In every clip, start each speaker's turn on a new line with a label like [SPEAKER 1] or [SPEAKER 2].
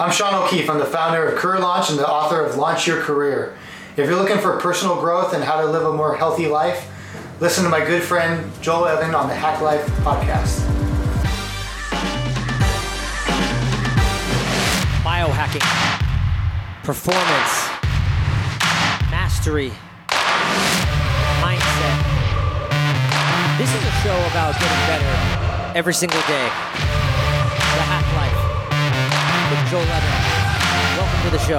[SPEAKER 1] I'm Sean O'Keefe. I'm the founder of Career Launch and the author of Launch Your Career. If you're looking for personal growth and how to live a more healthy life, listen to my good friend Joel Evan on the Hack Life podcast.
[SPEAKER 2] Biohacking, performance, mastery, mindset. This is a show about getting better every single day. Joel Evan. Welcome to the show.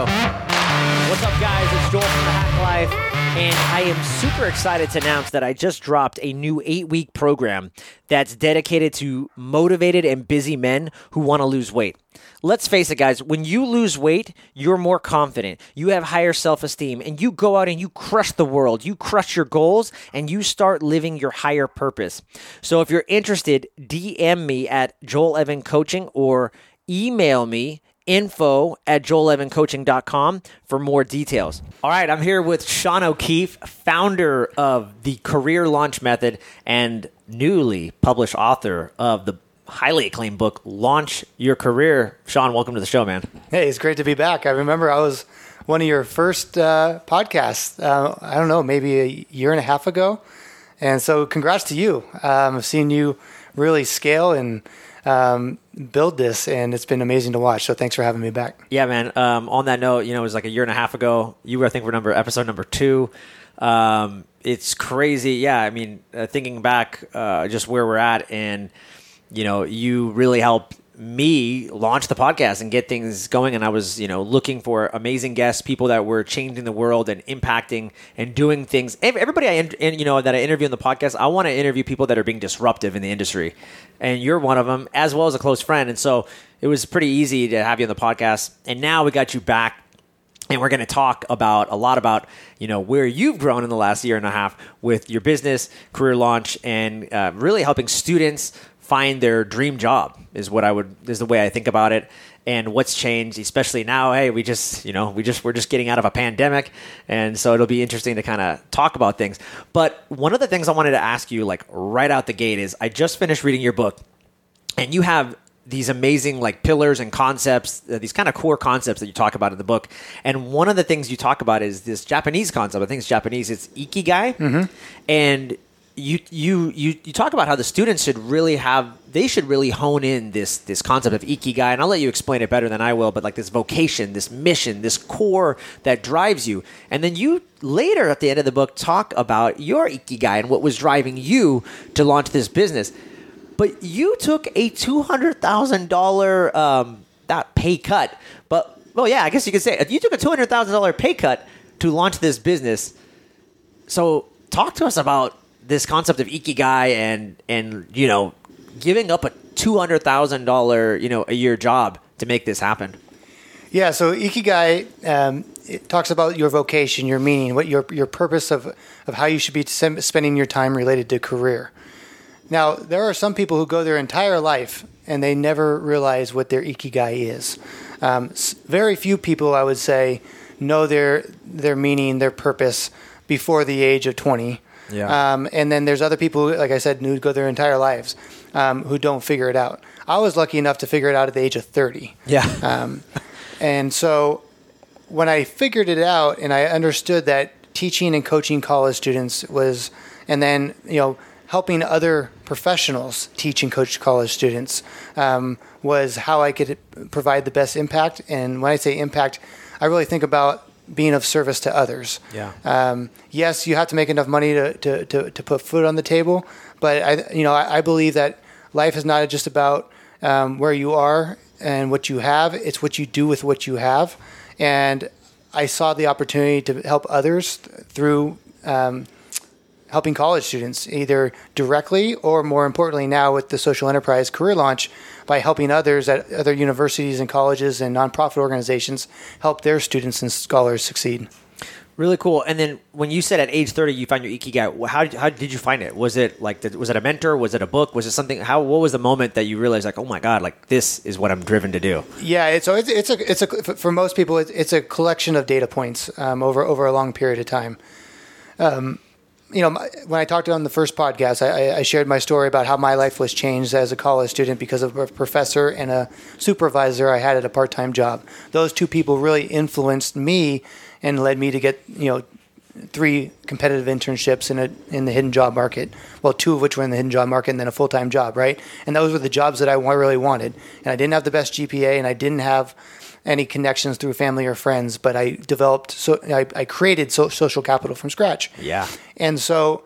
[SPEAKER 2] What's up, guys? It's Joel from the Hack Life, and I am super excited to announce that I just dropped a new eight week program that's dedicated to motivated and busy men who want to lose weight. Let's face it, guys, when you lose weight, you're more confident, you have higher self esteem, and you go out and you crush the world, you crush your goals, and you start living your higher purpose. So if you're interested, DM me at Joel Evan Coaching or email me info at joelevancoaching.com for more details. All right, I'm here with Sean O'Keefe, founder of the Career Launch Method and newly published author of the highly acclaimed book, Launch Your Career. Sean, welcome to the show, man.
[SPEAKER 1] Hey, it's great to be back. I remember I was one of your first uh, podcasts, uh, I don't know, maybe a year and a half ago. And so, congrats to you. Um, I've seen you really scale and um, build this, and it's been amazing to watch. So thanks for having me back.
[SPEAKER 2] Yeah, man. Um, on that note, you know, it was like a year and a half ago. You were, I think, were number episode number two. Um, it's crazy. Yeah, I mean, uh, thinking back, uh, just where we're at, and you know, you really helped me launch the podcast and get things going. And i was you know looking for amazing guests people that were changing the world and impacting and doing things. Everybody i you know that i interview on the podcast i want to interview people that are being disruptive in the industry. And you're one of them as well as a close friend. And so it was pretty easy to have you on the podcast. And now we got you back and we're going to talk about a lot about you know where you've grown in the last year and a half with your business career launch and uh, really helping students find their dream job is what I would is the way I think about it and what's changed especially now hey we just you know we just we're just getting out of a pandemic and so it'll be interesting to kind of talk about things but one of the things I wanted to ask you like right out the gate is I just finished reading your book and you have these amazing like pillars and concepts, uh, these kind of core concepts that you talk about in the book. And one of the things you talk about is this Japanese concept. I think it's Japanese. It's ikigai, mm-hmm. and you you you you talk about how the students should really have they should really hone in this this concept of ikigai and I'll let you explain it better than I will but like this vocation this mission this core that drives you. And then you later at the end of the book talk about your ikigai and what was driving you to launch this business. But you took a $200,000 um pay cut but well yeah I guess you could say you took a $200,000 pay cut to launch this business. So talk to us about this concept of ikigai and and you know giving up a two hundred thousand dollar you know a year job to make this happen.
[SPEAKER 1] Yeah, so ikigai um, talks about your vocation, your meaning, what your your purpose of of how you should be spending your time related to career. Now, there are some people who go their entire life and they never realize what their ikigai is. Um, very few people, I would say, know their their meaning, their purpose before the age of twenty
[SPEAKER 2] yeah.
[SPEAKER 1] Um, and then there's other people, like I said, who go their entire lives um, who don't figure it out. I was lucky enough to figure it out at the age of 30.
[SPEAKER 2] Yeah.
[SPEAKER 1] Um, and so when I figured it out and I understood that teaching and coaching college students was, and then, you know, helping other professionals teach and coach college students um, was how I could provide the best impact. And when I say impact, I really think about being of service to others.
[SPEAKER 2] Yeah.
[SPEAKER 1] Um, yes, you have to make enough money to, to, to, to, put food on the table, but I you know I, I believe that life is not just about um, where you are and what you have; it's what you do with what you have. And I saw the opportunity to help others through. Um, helping college students either directly or more importantly now with the social enterprise career launch by helping others at other universities and colleges and nonprofit organizations help their students and scholars succeed.
[SPEAKER 2] Really cool. And then when you said at age 30 you found your ikigai, how, how did you find it? Was it like was it a mentor? Was it a book? Was it something how what was the moment that you realized like, "Oh my god, like this is what I'm driven to do?"
[SPEAKER 1] Yeah, it's so it's, it's a it's a for most people it's, it's a collection of data points um, over over a long period of time. Um, you know, when I talked on the first podcast, I, I shared my story about how my life was changed as a college student because of a professor and a supervisor I had at a part time job. Those two people really influenced me and led me to get, you know, three competitive internships in a in the hidden job market. Well, two of which were in the hidden job market, and then a full time job, right? And those were the jobs that I really wanted. And I didn't have the best GPA, and I didn't have any connections through family or friends, but I developed so I, I created so, social capital from scratch.
[SPEAKER 2] Yeah.
[SPEAKER 1] And so,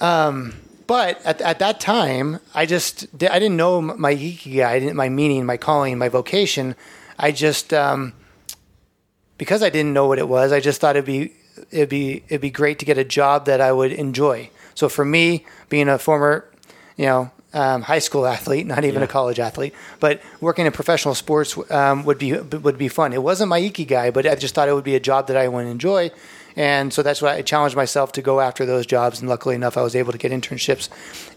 [SPEAKER 1] um, but at, at that time, I just I didn't know my ikigai, I didn't my meaning, my calling, my vocation. I just um, because I didn't know what it was, I just thought it'd be it'd be it'd be great to get a job that I would enjoy. So for me, being a former, you know, um, high school athlete, not even
[SPEAKER 2] Yeah.
[SPEAKER 1] a college athlete, but working in professional sports um, would be would be fun. It wasn't my ikigai, but I just thought it would be a job that I would enjoy, and so that's why I challenged myself to go after those jobs. And luckily enough, I was able to get internships,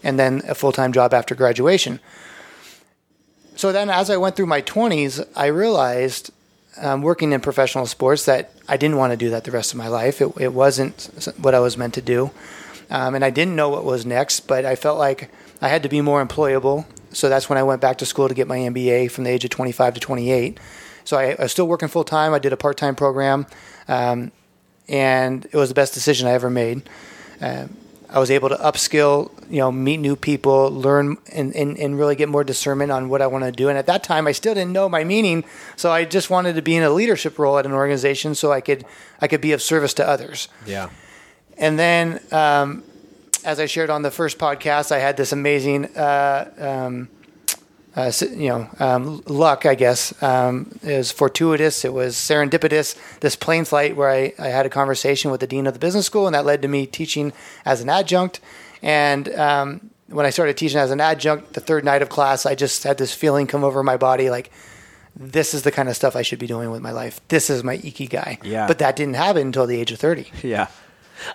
[SPEAKER 1] and then a full time job after graduation. So then, as I went through my twenties, I realized um, working in professional sports that I didn't want to do that the rest of my life. It, it wasn't what I was meant to do. Um, and I didn't know what was next, but I felt like I had to be more employable. So that's when I went back to school to get my MBA from the age of 25 to 28. So I, I was still working full time. I did a part time program, um, and it was the best decision I ever made. Um I was able to upskill, you know, meet new people, learn, and, and, and really get more discernment on what I want to do. And at that time, I still didn't know my meaning, so I just wanted to be in a leadership role at an organization so I could I could be of service to others.
[SPEAKER 2] Yeah.
[SPEAKER 1] And then, um, as I shared on the first podcast, I had this amazing, uh, um, uh, you know, um, luck. I guess um, it was fortuitous. It was serendipitous. This plane flight where I, I had a conversation with the dean of the business school, and that led to me teaching as an adjunct. And um, when I started teaching as an adjunct, the third night of class, I just had this feeling come over my body, like this is the kind of stuff I should be doing with my life. This is my ikigai.
[SPEAKER 2] Yeah.
[SPEAKER 1] But that didn't happen until the age of thirty.
[SPEAKER 2] Yeah.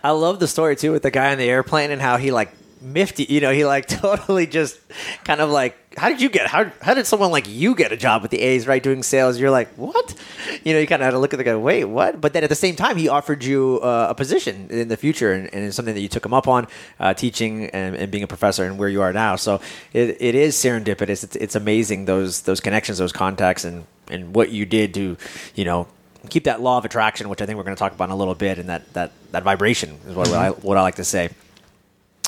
[SPEAKER 2] I love the story too with the guy on the airplane and how he like you. You know, he like totally just kind of like, how did you get, how, how did someone like you get a job with the A's, right? Doing sales. You're like, what? You know, you kind of had to look at the guy, wait, what? But then at the same time, he offered you uh, a position in the future and, and it's something that you took him up on, uh, teaching and, and being a professor and where you are now. So it, it is serendipitous. It's, it's amazing those, those connections, those contacts and, and what you did to, you know, keep that law of attraction, which I think we're going to talk about in a little bit, and that that that vibration is what I what I like to say.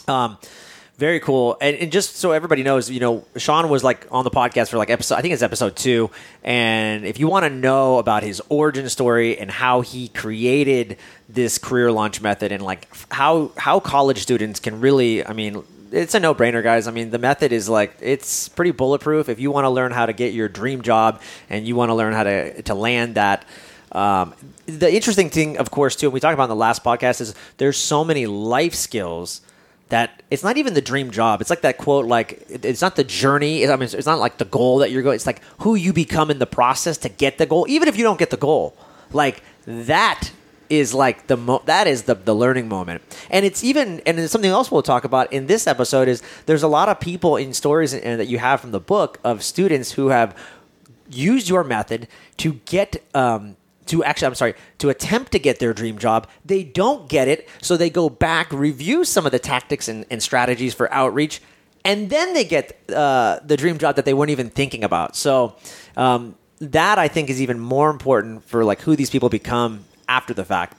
[SPEAKER 2] Um, very cool, and, and just so everybody knows, you know, Sean was like on the podcast for like episode, I think it's episode two, and if you want to know about his origin story and how he created this career launch method and like how how college students can really, I mean, it's a no brainer, guys. I mean, the method is like it's pretty bulletproof. If you want to learn how to get your dream job and you want to learn how to to land that. Um, the interesting thing, of course, too, and we talked about in the last podcast, is there's so many life skills that it's not even the dream job. It's like that quote, like it's not the journey. I mean, it's not like the goal that you're going. It's like who you become in the process to get the goal. Even if you don't get the goal, like that is like the mo- that is the the learning moment. And it's even and it's something else we'll talk about in this episode is there's a lot of people in stories and that you have from the book of students who have used your method to get um, to actually i'm sorry to attempt to get their dream job they don't get it so they go back review some of the tactics and, and strategies for outreach and then they get uh, the dream job that they weren't even thinking about. So um, that i think is even more important for like who these people become after the fact.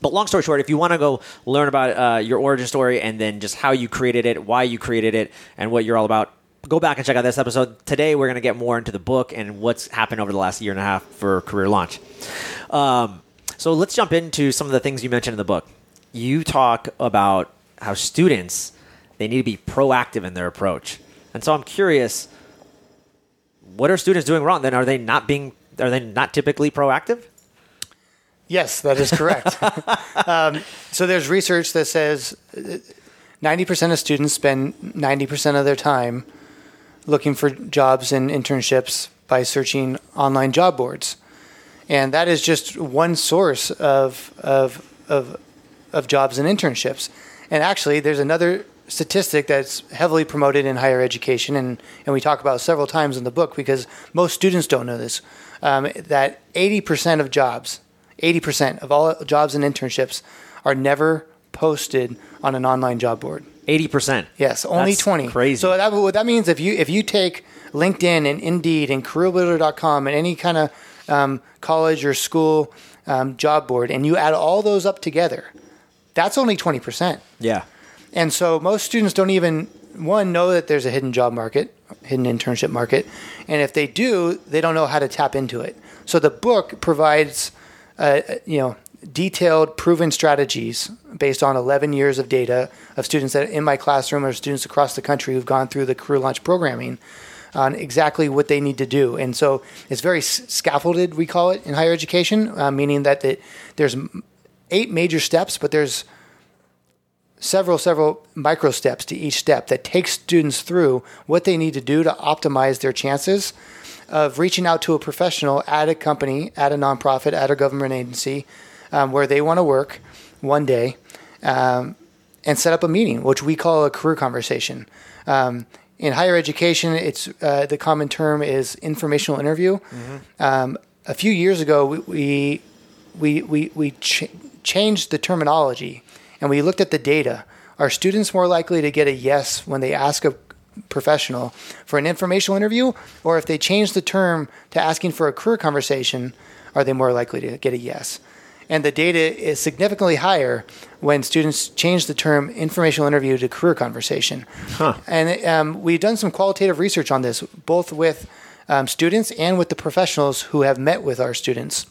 [SPEAKER 2] But long story short, if you want to go learn about uh, your origin story and then just how you created it, why you created it, and what you're all about, go back and check out this episode. Today, we're going to get more into the book and what's happened over the last year and a half for Career Launch. Um, so let's jump into some of the things you mentioned in the book. You talk about how students they need to be proactive in their approach, and so I'm curious, what are students doing wrong? Then are they not being are they not typically proactive?
[SPEAKER 1] Yes, that is correct. um, so there's research that says uh, 90% of students spend 90% of their time looking for jobs and internships by searching online job boards. And that is just one source of, of, of, of jobs and internships. And actually, there's another statistic that's heavily promoted in higher education, and, and we talk about several times in the book because most students don't know this um, that 80% of jobs, 80% of all jobs and internships are never posted on an online job board.
[SPEAKER 2] Eighty percent.
[SPEAKER 1] Yes, only
[SPEAKER 2] That's
[SPEAKER 1] 20.
[SPEAKER 2] crazy.
[SPEAKER 1] So that, what that means if you if you take LinkedIn and Indeed and CareerBuilder.com and any kind of um, college or school um, job board and you add all those up together, that's only 20%.
[SPEAKER 2] Yeah.
[SPEAKER 1] And so most students don't even one know that there's a hidden job market, hidden internship market, and if they do, they don't know how to tap into it. So the book provides, uh, you know, detailed, proven strategies based on 11 years of data of students that in my classroom or students across the country who've gone through the career launch programming on exactly what they need to do. And so it's very scaffolded, we call it in higher education, uh, meaning that the, there's eight major steps, but there's several several micro steps to each step that takes students through what they need to do to optimize their chances of reaching out to a professional at a company at a nonprofit at a government agency um, where they want to work one day um, and set up a meeting which we call a career conversation um, in higher education it's uh, the common term is informational interview um, a few years ago we we we, we, we ch- changed the terminology and we looked at the data. Are students more likely to get a yes when they ask a professional for an informational interview? Or if they change the term to asking for a career conversation, are they more likely to get a yes? And the data is significantly higher when students change the term informational interview to career conversation. And um, we've done some qualitative research on this, both with um, students and with the professionals who have met with our students.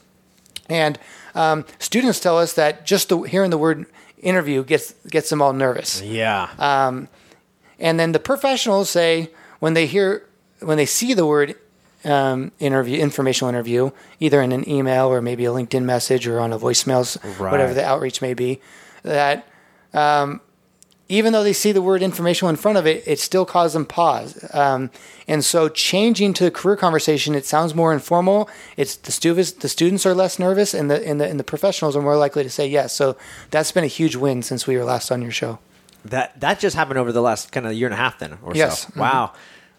[SPEAKER 1] And um, students tell us that just the, hearing the word interview gets gets them all nervous.
[SPEAKER 2] Yeah.
[SPEAKER 1] And then the professionals say when they hear when they see the word um, interview, informational interview, either in an email or maybe a LinkedIn message or on a voicemail,
[SPEAKER 2] Right.
[SPEAKER 1] whatever the outreach may be, that um, even though they see the word informational in front of it, it still causes them pause. Um, and so changing to the career conversation, it sounds more informal. It's the students, the students are less nervous, and the and the and the professionals are more likely to say yes. So that's been a huge win since we were last on your show.
[SPEAKER 2] That that just happened over the last kind of year and a half then or
[SPEAKER 1] Yes.
[SPEAKER 2] so.
[SPEAKER 1] Mhm.
[SPEAKER 2] Wow.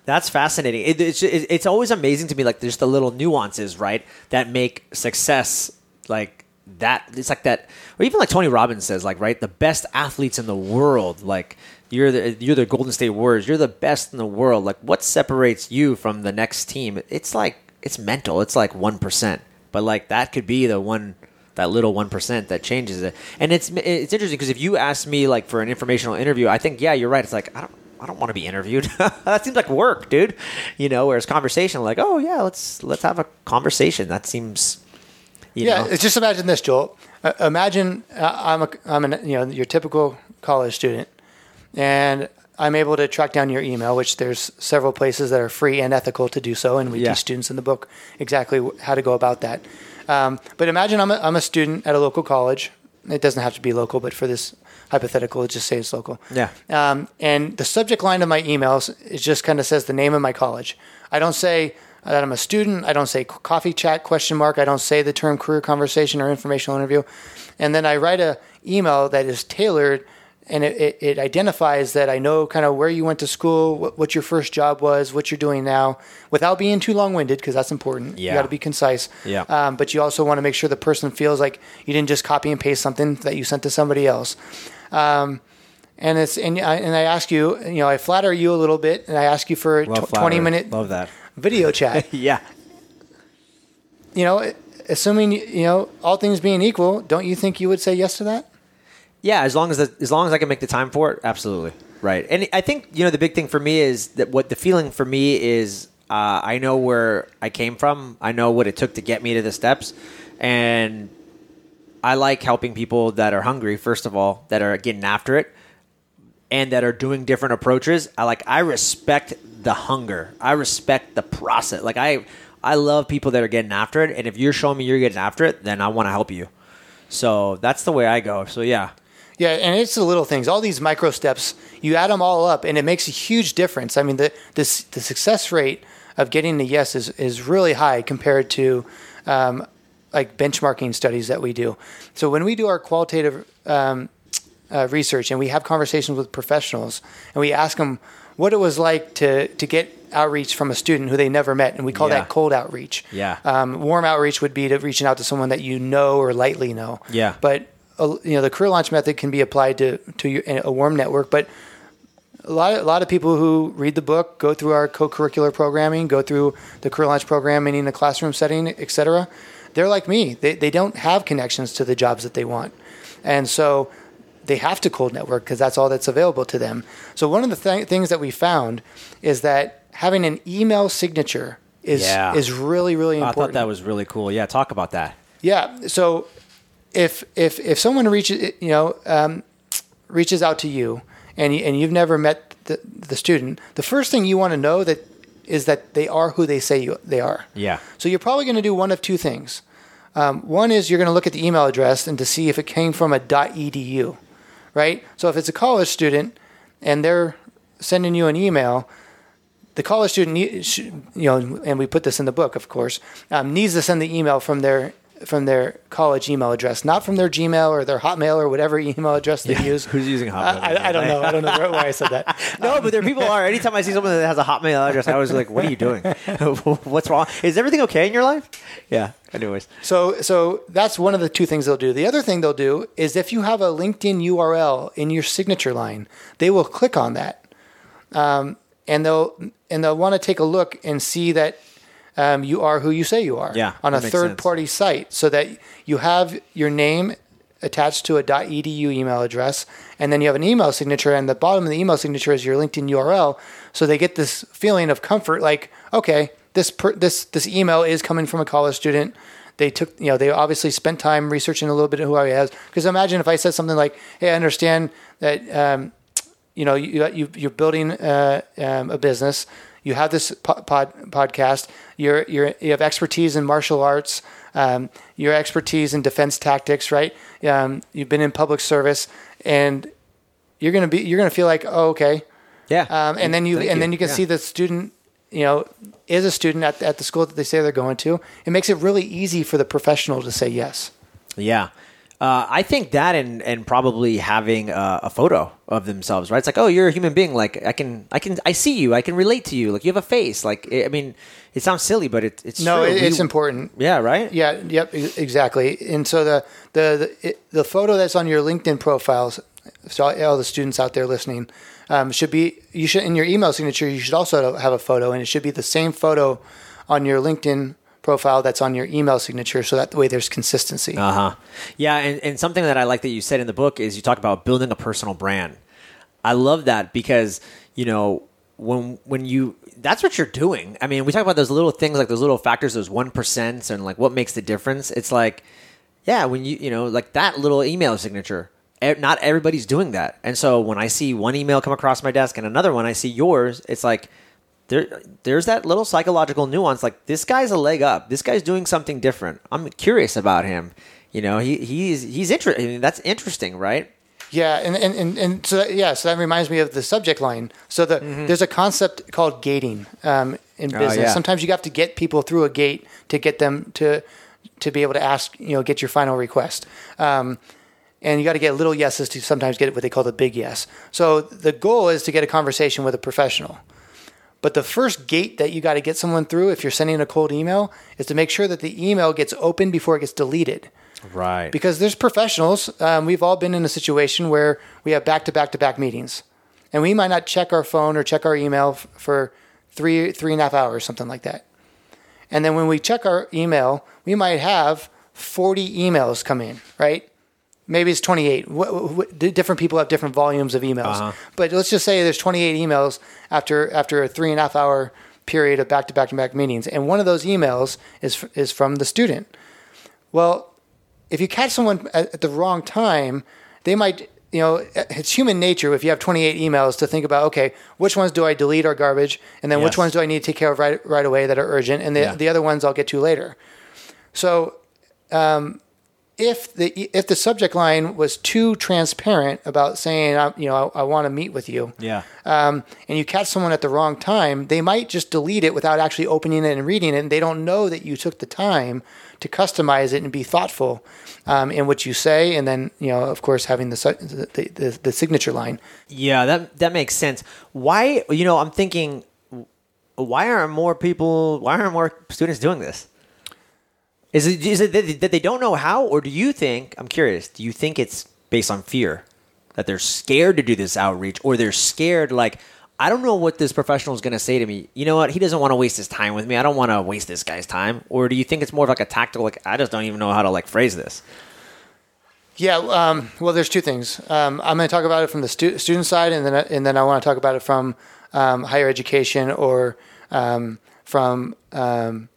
[SPEAKER 2] That's fascinating. It, it's it, it's always amazing to me like there's the little nuances, right, that make success like that it's like that or even like Tony Robbins says like, right, the best athletes in the world like you're the you're the Golden State Warriors, you're the best in the world. Like what separates you from the next team? It's like it's mental. It's like 1%. But like that could be the one that little one percent that changes it. And it's it's interesting because if you ask me like for an informational interview, I think yeah, you're right. It's like I don't I don't want to be interviewed. that seems like work, dude. You know, whereas conversation, like oh yeah, let's let's have a conversation. That seems you
[SPEAKER 1] yeah,
[SPEAKER 2] know
[SPEAKER 1] just imagine this, Joel. Uh, imagine uh, I'm a I'm an you know your typical college student, and I'm able to track down your email, which there's several places that are free and ethical to do so, and we
[SPEAKER 2] Yeah.
[SPEAKER 1] teach students in the book exactly how to go about that. Um, but imagine I'm a, I'm a student at a local college. It doesn't have to be local, but for this hypothetical, let's just say it's local.
[SPEAKER 2] Yeah.
[SPEAKER 1] Um, and the subject line of my emails it just kind of says the name of my college. I don't say that I'm a student. I don't say coffee chat question mark. I don't say the term career conversation or informational interview. And then I write a email that is tailored and it, it, it identifies that I know kind of where you went to school, what, what your first job was, what you're doing now, without being too long winded because that's important.
[SPEAKER 2] Yeah.
[SPEAKER 1] You got to be concise.
[SPEAKER 2] Yeah.
[SPEAKER 1] Um, but you also want to make sure the person feels like you didn't just copy and paste something that you sent to somebody else. Um, and it's and I, and I ask you, you know, I flatter you a little bit, and I ask you for a tw- twenty minute
[SPEAKER 2] Love that.
[SPEAKER 1] video chat.
[SPEAKER 2] Yeah.
[SPEAKER 1] you know, assuming you know all things being equal, don't you think you would say yes to that?
[SPEAKER 2] Yeah, as long as the, as long as I can make the time for it, absolutely right. And I think you know the big thing for me is that what the feeling for me is uh, I know where I came from. I know what it took to get me to the steps, and I like helping people that are hungry. First of all, that are getting after it, and that are doing different approaches. I like I respect the hunger. I respect the process. Like I I love people that are getting after it. And if you're showing me you're getting after it, then I want to help you. So that's the way I go. So yeah.
[SPEAKER 1] Yeah, and it's the little things. All these micro steps, you add them all up, and it makes a huge difference. I mean, the this the success rate of getting the yes is is really high compared to um, like benchmarking studies that we do. So when we do our qualitative um, uh, research and we have conversations with professionals and we ask them what it was like to to get outreach from a student who they never met, and we call
[SPEAKER 2] Yeah.
[SPEAKER 1] that cold outreach.
[SPEAKER 2] Yeah.
[SPEAKER 1] Um, warm outreach would be to reaching out to someone that you know or lightly know.
[SPEAKER 2] Yeah.
[SPEAKER 1] But you know the career launch method can be applied to to your, a warm network, but a lot, of, a lot of people who read the book go through our co-curricular programming, go through the career launch programming in a classroom setting, etc. They're like me; they they don't have connections to the jobs that they want, and so they have to cold network because that's all that's available to them. So one of the th- things that we found is that having an email signature is
[SPEAKER 2] Yeah.
[SPEAKER 1] is really really important.
[SPEAKER 2] I thought that was really cool. Yeah, talk about that.
[SPEAKER 1] Yeah. So if if if someone reaches you know um, reaches out to you and you, and you've never met the, the student, the first thing you want to know that is that they are who they say you, they are.
[SPEAKER 2] Yeah.
[SPEAKER 1] So you're probably going to do one of two things. Um, one is you're going to look at the email address and to see if it came from a .edu, right? So if it's a college student and they're sending you an email, the college student, you know, and we put this in the book, of course, um, needs to send the email from their from their college email address, not from their Gmail or their Hotmail or whatever email address they use.
[SPEAKER 2] Who's using Hotmail?
[SPEAKER 1] I, I, I don't know. I don't know why I said that.
[SPEAKER 2] No, but there people are. Anytime I see someone that has a Hotmail address, I was like, "What are you doing? What's wrong? Is everything okay in your life?" Yeah. Anyways,
[SPEAKER 1] So, so that's one of the two things they'll do. The other thing they'll do is if you have a LinkedIn URL in your signature line, they will click on that, um, and they'll and they'll want to take a look and see that um, you are who you say you are.
[SPEAKER 2] Yeah,
[SPEAKER 1] on a third
[SPEAKER 2] sense.
[SPEAKER 1] party site, so that you have your name attached to a .edu email address, and then you have an email signature, and the bottom of the email signature is your LinkedIn URL. So they get this feeling of comfort, like, okay, this per, this this email is coming from a college student. They took, you know, they obviously spent time researching a little bit of who I was. Because imagine if I said something like, "Hey, I understand that, um, you know, you, you you're building uh, um, a business. You have this po- pod, podcast. You're you're you have expertise in martial arts. Um, your expertise in defense tactics, right? Um, you've been in public service, and you're gonna be you're gonna feel like, oh, okay.
[SPEAKER 2] yeah.
[SPEAKER 1] Um, and then you
[SPEAKER 2] Thank
[SPEAKER 1] and then you can
[SPEAKER 2] Yeah.
[SPEAKER 1] see the student, you know, is a student at, at the school that they say they're going to. It makes it really easy for the professional to say yes.
[SPEAKER 2] Yeah. Uh, I think that and, and probably having a, a photo of themselves, right? It's like, oh, you're a human being. Like I can, I can, I see you. I can relate to you. Like you have a face. Like I I mean, it sounds silly, but it, it's
[SPEAKER 1] No, it, it's
[SPEAKER 2] We-
[SPEAKER 1] important.
[SPEAKER 2] Yeah. Right.
[SPEAKER 1] Yeah. Yep. Exactly. And so the the the, it, the photo that's on your LinkedIn profiles, so all, all the students out there listening, um, should be you should in your email signature. You should also have a photo, and it should be the same photo on your LinkedIn profile that's on your email signature. So that way there's consistency.
[SPEAKER 2] Uh huh. Yeah, and, and something that I like that you said in the book is you talk about building a personal brand. I love that because you know when when you that's what you're doing. I mean, we talk about those little things like those little factors, those one percents, and like what makes the difference. It's like, yeah, when you you know like that little email signature. Not everybody's doing that, and so when I see one email come across my desk and another one, I see yours. It's like there there's that little psychological nuance like this guy's a leg up this guy's doing something different i'm curious about him you know he he's he's interesting I mean, that's interesting right
[SPEAKER 1] Yeah, and and, and, and so that, yeah, so that reminds me of the subject line. So the there's a concept called gating um, in
[SPEAKER 2] Mm-hmm. Oh,
[SPEAKER 1] business.
[SPEAKER 2] yeah.
[SPEAKER 1] Sometimes you have to get people through a gate to get them to to be able to ask, you know, get your final request. Um, and you got to get little yeses to sometimes get what they call the big yes. So the goal is to get a conversation with a professional. But the first gate that you got to get someone through if you're sending a cold email is to make sure that the email gets opened before it gets deleted
[SPEAKER 2] right
[SPEAKER 1] because there's professionals. Um, we've all been in a situation where we have back to back to back meetings, and we might not check our phone or check our email f- for three three and a half hours, something like that. And then when we check our email, we might have 40 emails come in, right? Maybe it's 28. Wh- wh- di- different people have different volumes of emails,
[SPEAKER 2] Uh-huh.
[SPEAKER 1] but let's just say there's 28 emails after after a three and a half hour period of back to back to back meetings, and one of those emails is is from the student. Well, if you catch someone at, at the wrong time, they might, you know, it's human nature if you have 28 emails to think about, okay, which ones do I delete are garbage, and then which ones do I need to take care of right, right away that are urgent, and the,
[SPEAKER 2] Yeah.
[SPEAKER 1] the other ones I'll get to later. So, um, if the if the subject line was too transparent about saying, you know, I, I want to meet with you,
[SPEAKER 2] yeah.
[SPEAKER 1] um, and you catch someone at the wrong time, they might just delete it without actually opening it and reading it, and they don't know that you took the time to customize it and be thoughtful um, in what you say, and then you know, of course, having the su- the, the, the signature line.
[SPEAKER 2] yeah that that makes sense. Why you know i'm thinking why aren't more people why aren't more students doing this Is it is it that they don't know how, or do you think? I'm curious. Do you think it's based on fear that they're scared to do this outreach, or they're scared like I don't know what this professional is going to say to me. You know what? He doesn't want to waste his time with me. I don't want to waste this guy's time. Or do you think it's more of like a tactical? Like I just don't even know how to like phrase this.
[SPEAKER 1] Yeah, um, well, there's two things. Um, I'm going to talk about it from the stu- student side, and then and then I want to talk about it from um, higher education or um, from um,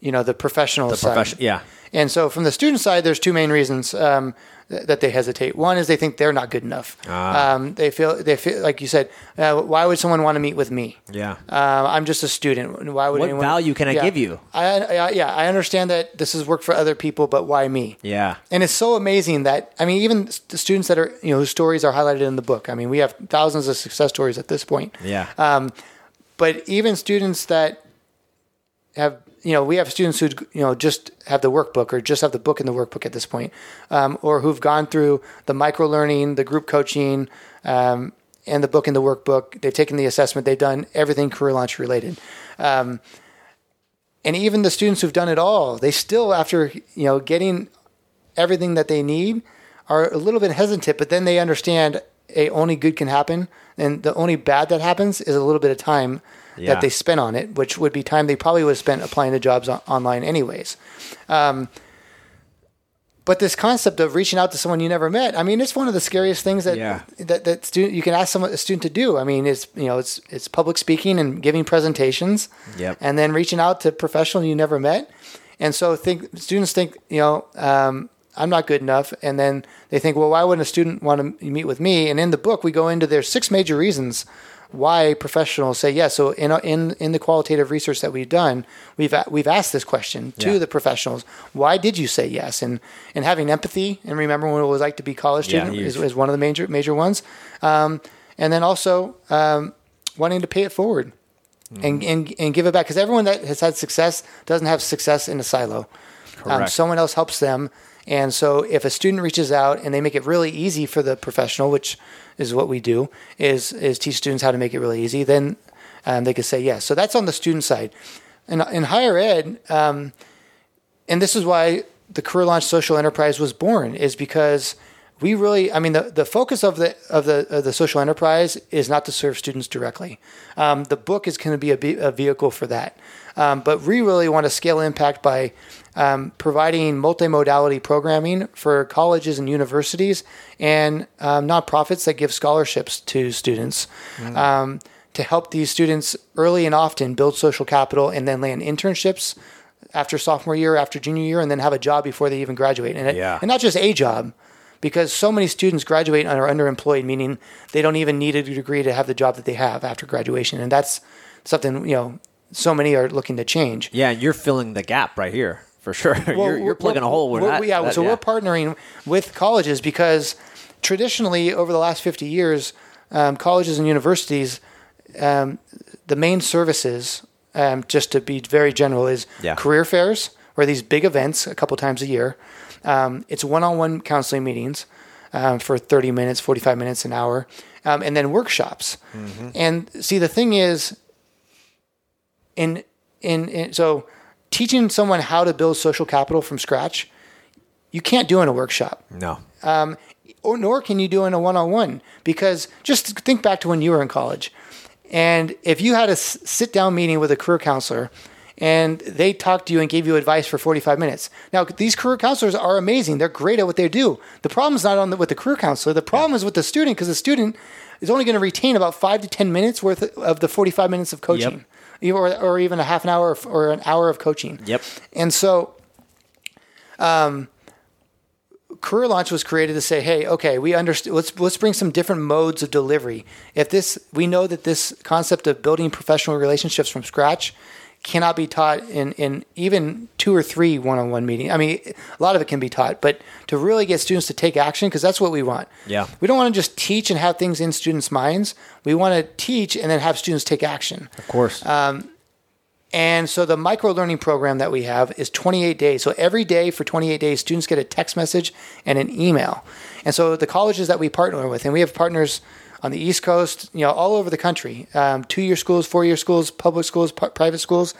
[SPEAKER 1] you know the professional
[SPEAKER 2] The
[SPEAKER 1] side.
[SPEAKER 2] profession, yeah,
[SPEAKER 1] And so, from the student side, there's two main reasons um, th- that they hesitate. One is they think they're not good enough.
[SPEAKER 2] Ah.
[SPEAKER 1] Um, they feel they feel like you said. Uh, why would someone want to meet with me?
[SPEAKER 2] yeah.
[SPEAKER 1] Uh, I'm just a student. Why would
[SPEAKER 2] What
[SPEAKER 1] anyone?
[SPEAKER 2] value can I
[SPEAKER 1] Yeah.
[SPEAKER 2] give you?
[SPEAKER 1] I, I, yeah, I understand that this has worked for other people, but why me?
[SPEAKER 2] Yeah.
[SPEAKER 1] And it's so amazing that I mean, even the students that are you know whose stories are highlighted in the book. I mean, we have thousands of success stories at this point.
[SPEAKER 2] Yeah.
[SPEAKER 1] But even students that have you know we have students who you know just have the workbook or just have the book in the workbook at this point, um, or who've gone through the micro learning, the group coaching, um, and the book in the workbook. They've taken the assessment. They've done everything career launch related. Um, and even the students who've done it all, they still, after you know getting everything that they need, are a little bit hesitant. But then they understand a only good can happen, and the only bad that happens is a little bit of time
[SPEAKER 2] Yeah.
[SPEAKER 1] that they spent on it, which would be time they probably would have spent applying to jobs on- online anyways. Um, but this concept of reaching out to someone you never met, I mean, it's one of the scariest things that
[SPEAKER 2] Yeah.
[SPEAKER 1] that, that student you can ask someone a student to do. I mean, it's you know, it's it's public speaking and giving presentations,
[SPEAKER 2] Yep.
[SPEAKER 1] and then reaching out to professional you never met. And so think students think, you know, um, I'm not good enough, and then they think, well, why wouldn't a student want to meet with me? And in the book, we go into there's six major reasons why professionals say yes. So in in in the qualitative research that we've done, we've we've asked this question to
[SPEAKER 2] Yeah.
[SPEAKER 1] the professionals: Why did you say yes? And and having empathy and remember what it was like to be a college
[SPEAKER 2] Yeah,
[SPEAKER 1] student is, is one of the major major ones. Um, and then also um, wanting to pay it forward
[SPEAKER 2] Mm-hmm.
[SPEAKER 1] and, and and give it back because everyone that has had success doesn't have success in a silo. Um, someone else helps them. And so if a student reaches out and they make it really easy for the professional, which is what we do, is is teach students how to make it really easy, then um, they could say yes. So that's on the student side. In, in higher ed, um, and this is why the Career Launch Social Enterprise was born, is because we really, I mean, the, the focus of the of the of the social enterprise is not to serve students directly. Um, the book is going to be a, be- a vehicle for that, um, but we really want to scale impact by um, providing multimodality programming for colleges and universities and um, nonprofits that give scholarships to students. Um, to help these students early and often build social capital and then land internships after sophomore year, after junior year, and then have a job before they even graduate. And, it,
[SPEAKER 2] Yeah.
[SPEAKER 1] and not just a job, because so many students graduate and are underemployed, meaning they don't even need a degree to have the job that they have after graduation. And that's something, you know, so many are looking to change.
[SPEAKER 2] Yeah, you're filling the gap right here for sure. you're, you're plugging a hole where
[SPEAKER 1] we're-
[SPEAKER 2] that,
[SPEAKER 1] yeah,
[SPEAKER 2] that-
[SPEAKER 1] so we're partnering with colleges because traditionally, over the last 50 years, um, colleges and universities, um, the main services, um, just to be very general, is
[SPEAKER 2] Yeah.
[SPEAKER 1] career fairs, or these big events a couple times a year. Um, it's one-on-one counseling meetings um, for 30 minutes, 45 minutes, an hour, um, and then workshops.
[SPEAKER 2] Mm-hmm.
[SPEAKER 1] And see, the thing is, in, in in so teaching someone how to build social capital from scratch, you can't do in a workshop.
[SPEAKER 2] No.
[SPEAKER 1] Um, or nor can you do in a one-on-one because just think back to when you were in college. And if you had a sit-down meeting with a career counselor and they talked to you and gave you advice for 45 minutes. Now these career counselors are amazing. They're great at what they do. The problem is not on the, with the career counselor. The problem is with the student because the student is only going to retain about 5 to 10 minutes worth of the 45 minutes of coaching. E- or, or even a half an hour of- or an hour of coaching
[SPEAKER 2] Yep.
[SPEAKER 1] and so, um, Career Launch was created to say, "Hey, okay, we understand. Let's let's bring some different modes of delivery. If this, we know that this concept of building professional relationships from scratch cannot be taught in in even two or three one-on-one meetings. I mean, a lot of it can be taught, but to really get students to take action, because that's what we want.
[SPEAKER 2] Yeah.
[SPEAKER 1] we don't want to just teach and have things in students' minds. We want to teach and then have students take action.
[SPEAKER 2] Of course.
[SPEAKER 1] Um, And so the micro learning program that we have is 28 days. So every day for 28 days, students get a text message and an email. And so the colleges that we partner with, and we have partners on the East Coast, you know, all over the country. Um, two-year schools, four-year schools, public schools, p- private schools,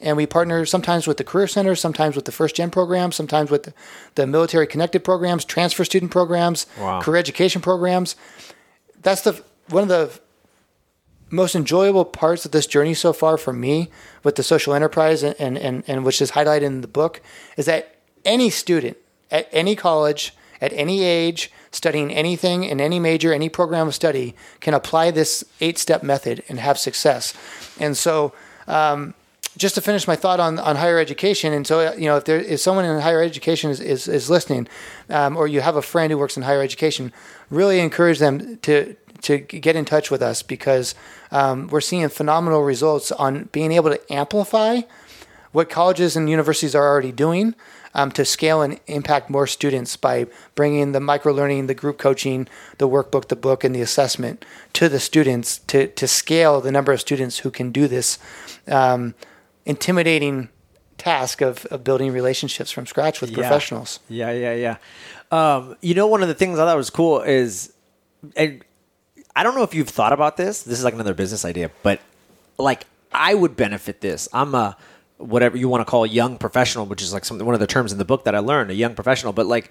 [SPEAKER 1] and we partner sometimes with the Career Center, sometimes with the First Gen program, sometimes with the, the Military Connected programs, transfer student programs,
[SPEAKER 2] Wow.
[SPEAKER 1] career education programs. That's the one of the most enjoyable parts of this journey so far for me with the social enterprise and, and, and, and which is highlighted in the book is that any student at any college at any age studying anything in any major any program of study can apply this eight step method and have success. And so um, just to finish my thought on, on higher education, and so you know, if there if someone in higher education is is, is listening, um, or you have a friend who works in higher education, really encourage them to to get in touch with us because um, we're seeing phenomenal results on being able to amplify what colleges and universities are already doing um, to scale and impact more students by bringing the micro learning, the group coaching, the workbook, the book, and the assessment to the students to, to scale the number of students who can do this um, intimidating task of, of building relationships from scratch with
[SPEAKER 2] Yeah.
[SPEAKER 1] professionals.
[SPEAKER 2] Yeah, yeah, yeah. Um, you know, one of the things I thought was cool is, and I don't know if you've thought about this. This is like another business idea, but like I would benefit this. I'm a whatever you want to call a young professional, which is like some one of the terms in the book that I learned, a young professional. But like,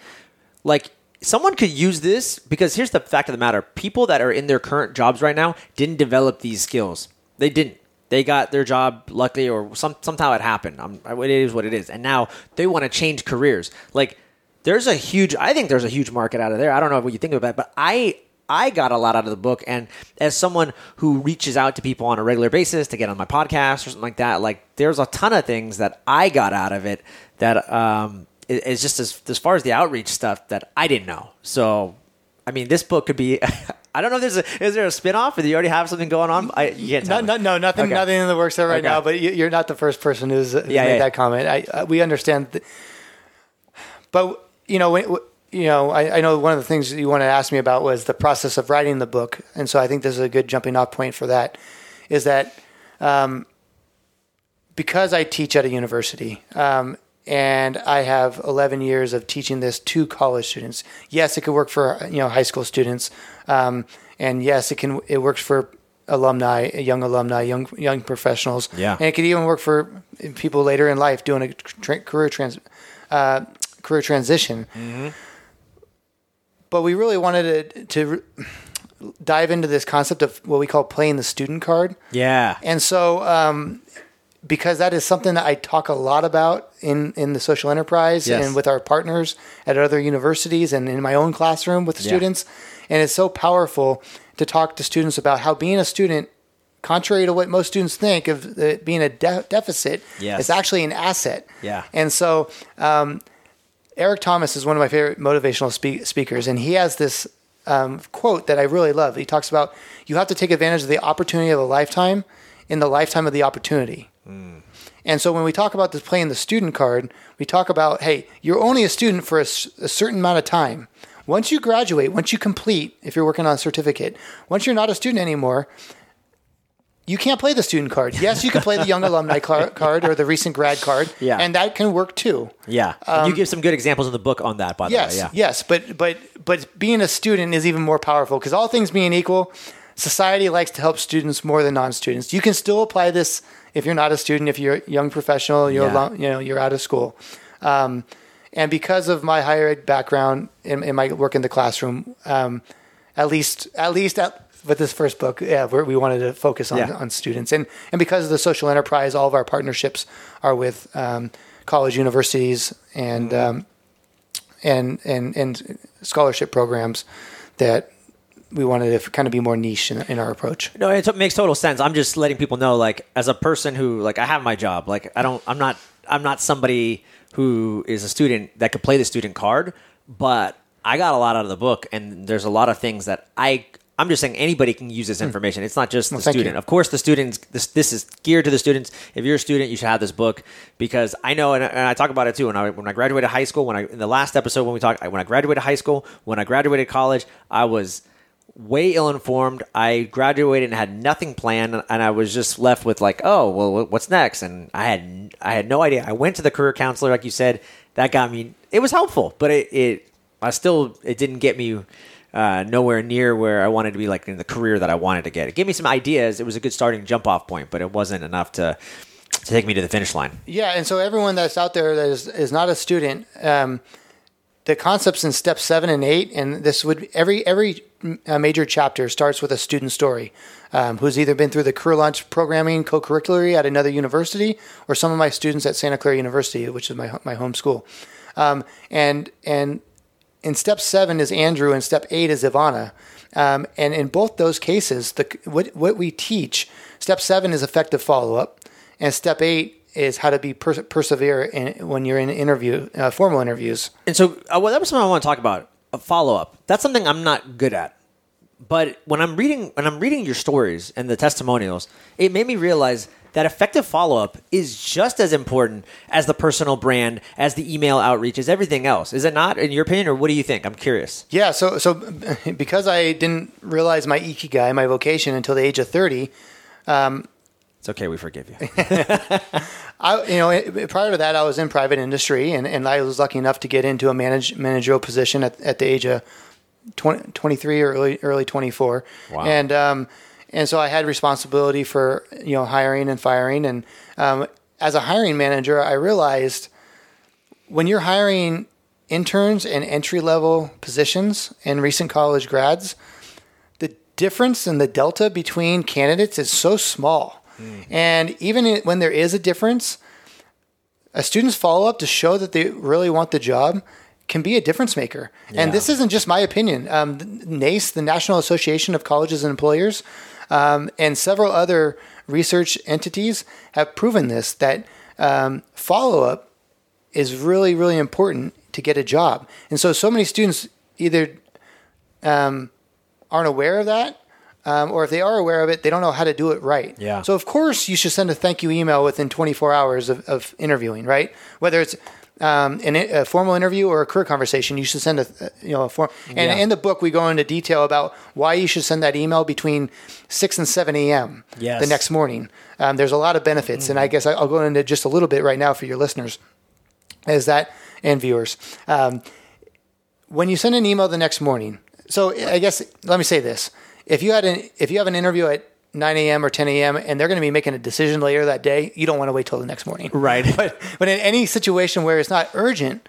[SPEAKER 2] like someone could use this because here's the fact of the matter: people that are in their current jobs right now didn't develop these skills. They didn't. They got their job luckily, or some somehow it happened. I'm, it is what it is, and now they want to change careers. Like there's a huge. I think there's a huge market out of there. I don't know what you think about it, but I I got a lot out of the book. And as someone who reaches out to people on a regular basis to get on my podcast or something like that, like there's a ton of things that I got out of it that um, is just as as far as the outreach stuff that I didn't know. So, I mean, this book could be. I don't know. If there's a, is there a spinoff, or do you already have something going on? I, you can't tell
[SPEAKER 1] No, no, no, nothing,
[SPEAKER 2] Okay.
[SPEAKER 1] nothing in the works there right
[SPEAKER 2] Okay.
[SPEAKER 1] now. But you, you're not the first person who's,
[SPEAKER 2] Yeah,
[SPEAKER 1] made
[SPEAKER 2] yeah.
[SPEAKER 1] that comment. I, uh, we understand, th- but you know, when, you know, I, I know one of the things you wanted to ask me about was the process of writing the book, and so I think this is a good jumping off point for that. Is that um, because I teach at a university, um, and I have 11 years of teaching this to college students. Yes, it could work for you know high school students, um, and yes, it can. It works for alumni, young alumni, young young professionals.
[SPEAKER 2] Yeah.
[SPEAKER 1] and it could even work for people later in life doing a tra- career trans uh, career transition. But we really wanted to, to dive into this concept of what we call playing the student card.
[SPEAKER 2] Yeah.
[SPEAKER 1] And so, um, because that is something that I talk a lot about in, in the social enterprise
[SPEAKER 2] Yes.
[SPEAKER 1] and with our partners at other universities and in my own classroom with the
[SPEAKER 2] Yeah.
[SPEAKER 1] students. And it's so powerful to talk to students about how being a student, contrary to what most students think of being a de- deficit,
[SPEAKER 2] Yes.
[SPEAKER 1] is actually an asset.
[SPEAKER 2] Yeah.
[SPEAKER 1] And so, um, Eric Thomas is one of my favorite motivational spe- speakers, and he has this um, quote that I really love. He talks about you have to take advantage of the opportunity of a lifetime in the lifetime of the opportunity. And so when we talk about this playing the student card, we talk about hey, you're only a student for a, s- a certain amount of time. Once you graduate, once you complete, if you're working on a certificate, once you're not a student anymore, you can't play the student card. Yes, you can play the young alumni car- card or the recent grad card,
[SPEAKER 2] Yeah.
[SPEAKER 1] and that can work too.
[SPEAKER 2] Yeah. And you give some good examples in the book on that, by the
[SPEAKER 1] Um,
[SPEAKER 2] way. Yeah.
[SPEAKER 1] yes, but but but being a student is even more powerful because all things being equal, society likes to help students more than non-students. You can still apply this if you're not a student, if you're a young professional, you're
[SPEAKER 2] Yeah.
[SPEAKER 1] you know you're out of school, um, and because of my higher ed background and my work in the classroom, um, at least at least at, with this first book, yeah, we we wanted to focus on
[SPEAKER 2] Yeah.
[SPEAKER 1] on students, and and because of the social enterprise, all of our partnerships are with um, college universities and.
[SPEAKER 2] Mm-hmm.
[SPEAKER 1] Um, and and and scholarship programs that we wanted to kind of be more niche in, in our approach.
[SPEAKER 2] No, it t- makes total sense. I'm just letting people know, like, as a person who, like, I have my job. Like, I don't, I'm not, I'm not somebody who is a student that could play the student card, but I got a lot out of the book, and there's a lot of things that I, I'm just saying anybody can use this information. It's not just the
[SPEAKER 1] Hmm. thank
[SPEAKER 2] student. Of course, the students. This, this is geared to the students. If you're a student, you should have this book because I know, and, I- and I talk about it too. When I when I graduated high school, when I in the last episode when we talked, when I graduated high school, when I graduated college, I was way ill informed. I graduated and had nothing planned, and I was just left with like, oh, well, what's next? And I had I had no idea. I went to the career counselor, like you said. That got me. It was helpful, but it, it I still it didn't get me uh, nowhere near where I wanted to be, like in the career that I wanted to get. It gave me some ideas. It was a good starting jump off point, but it wasn't enough to to take me to the finish line.
[SPEAKER 1] Yeah, and so everyone that's out there that is, is not a student, um, the concepts in step seven and eight, and this would every every uh, major chapter starts with a student story, um, who's either been through the career launch programming co-curricular at another university, or some of my students at Santa Clara University, which is my my home school, um, and and in step seven is Andrew, and step eight is Ivana. Um, and in both those cases, the what what we teach, step seven is effective follow up, and step eight is how to be per- persevere in, when you're in interview uh, formal interviews.
[SPEAKER 2] And so, uh, well, that was something I want to talk about. A follow up. That's something I'm not good at. But when I'm reading when I'm reading your stories and the testimonials, it made me realize that effective follow up is just as important as the personal brand, as the email outreach, as everything else. Is it not, in your opinion, or what do you think? I'm curious.
[SPEAKER 1] Yeah. So so because I didn't realize my ikigai, my vocation, until the age of thirty. Um,
[SPEAKER 2] it's okay. We forgive you.
[SPEAKER 1] I, you know, prior to that, I was in private industry, and, and I was lucky enough to get into a manage, managerial position at, at the age of 20, 23 or early early 24. Wow. And um, and so I had responsibility for you know hiring and firing. And um, as a hiring manager, I realized when you're hiring interns and entry level positions and recent college grads, the difference in the delta between candidates is so small Mm. And even when there is a difference, a student's follow up to show that they really want the job can be a difference maker. Yeah. And this isn't just my opinion. Um, NACE, the National Association of Colleges and Employers, um, and several other research entities have proven this that um, follow up is really, really important to get a job. And so, so many students either um, aren't aware of that um, or if they are aware of it, they don't know how to do it right.
[SPEAKER 2] Yeah.
[SPEAKER 1] So of course you should send a thank you email within 24 hours of, of interviewing, right? Whether it's um, in a formal interview or a career conversation, you should send a you know a form. And yeah. in the book, we go into detail about why you should send that email between six and seven a.m.
[SPEAKER 2] Yes.
[SPEAKER 1] the next morning. Um, there's a lot of benefits, mm and I guess I'll go into just a little bit right now for your listeners. Is that and viewers? Um, when you send an email the next morning, so I guess let me say this if you had an if you have an interview at 9 a.m. or 10 a.m. and they're going to be making a decision later that day, you don't want to wait till the next morning.
[SPEAKER 2] Right.
[SPEAKER 1] But but in any situation where it's not urgent,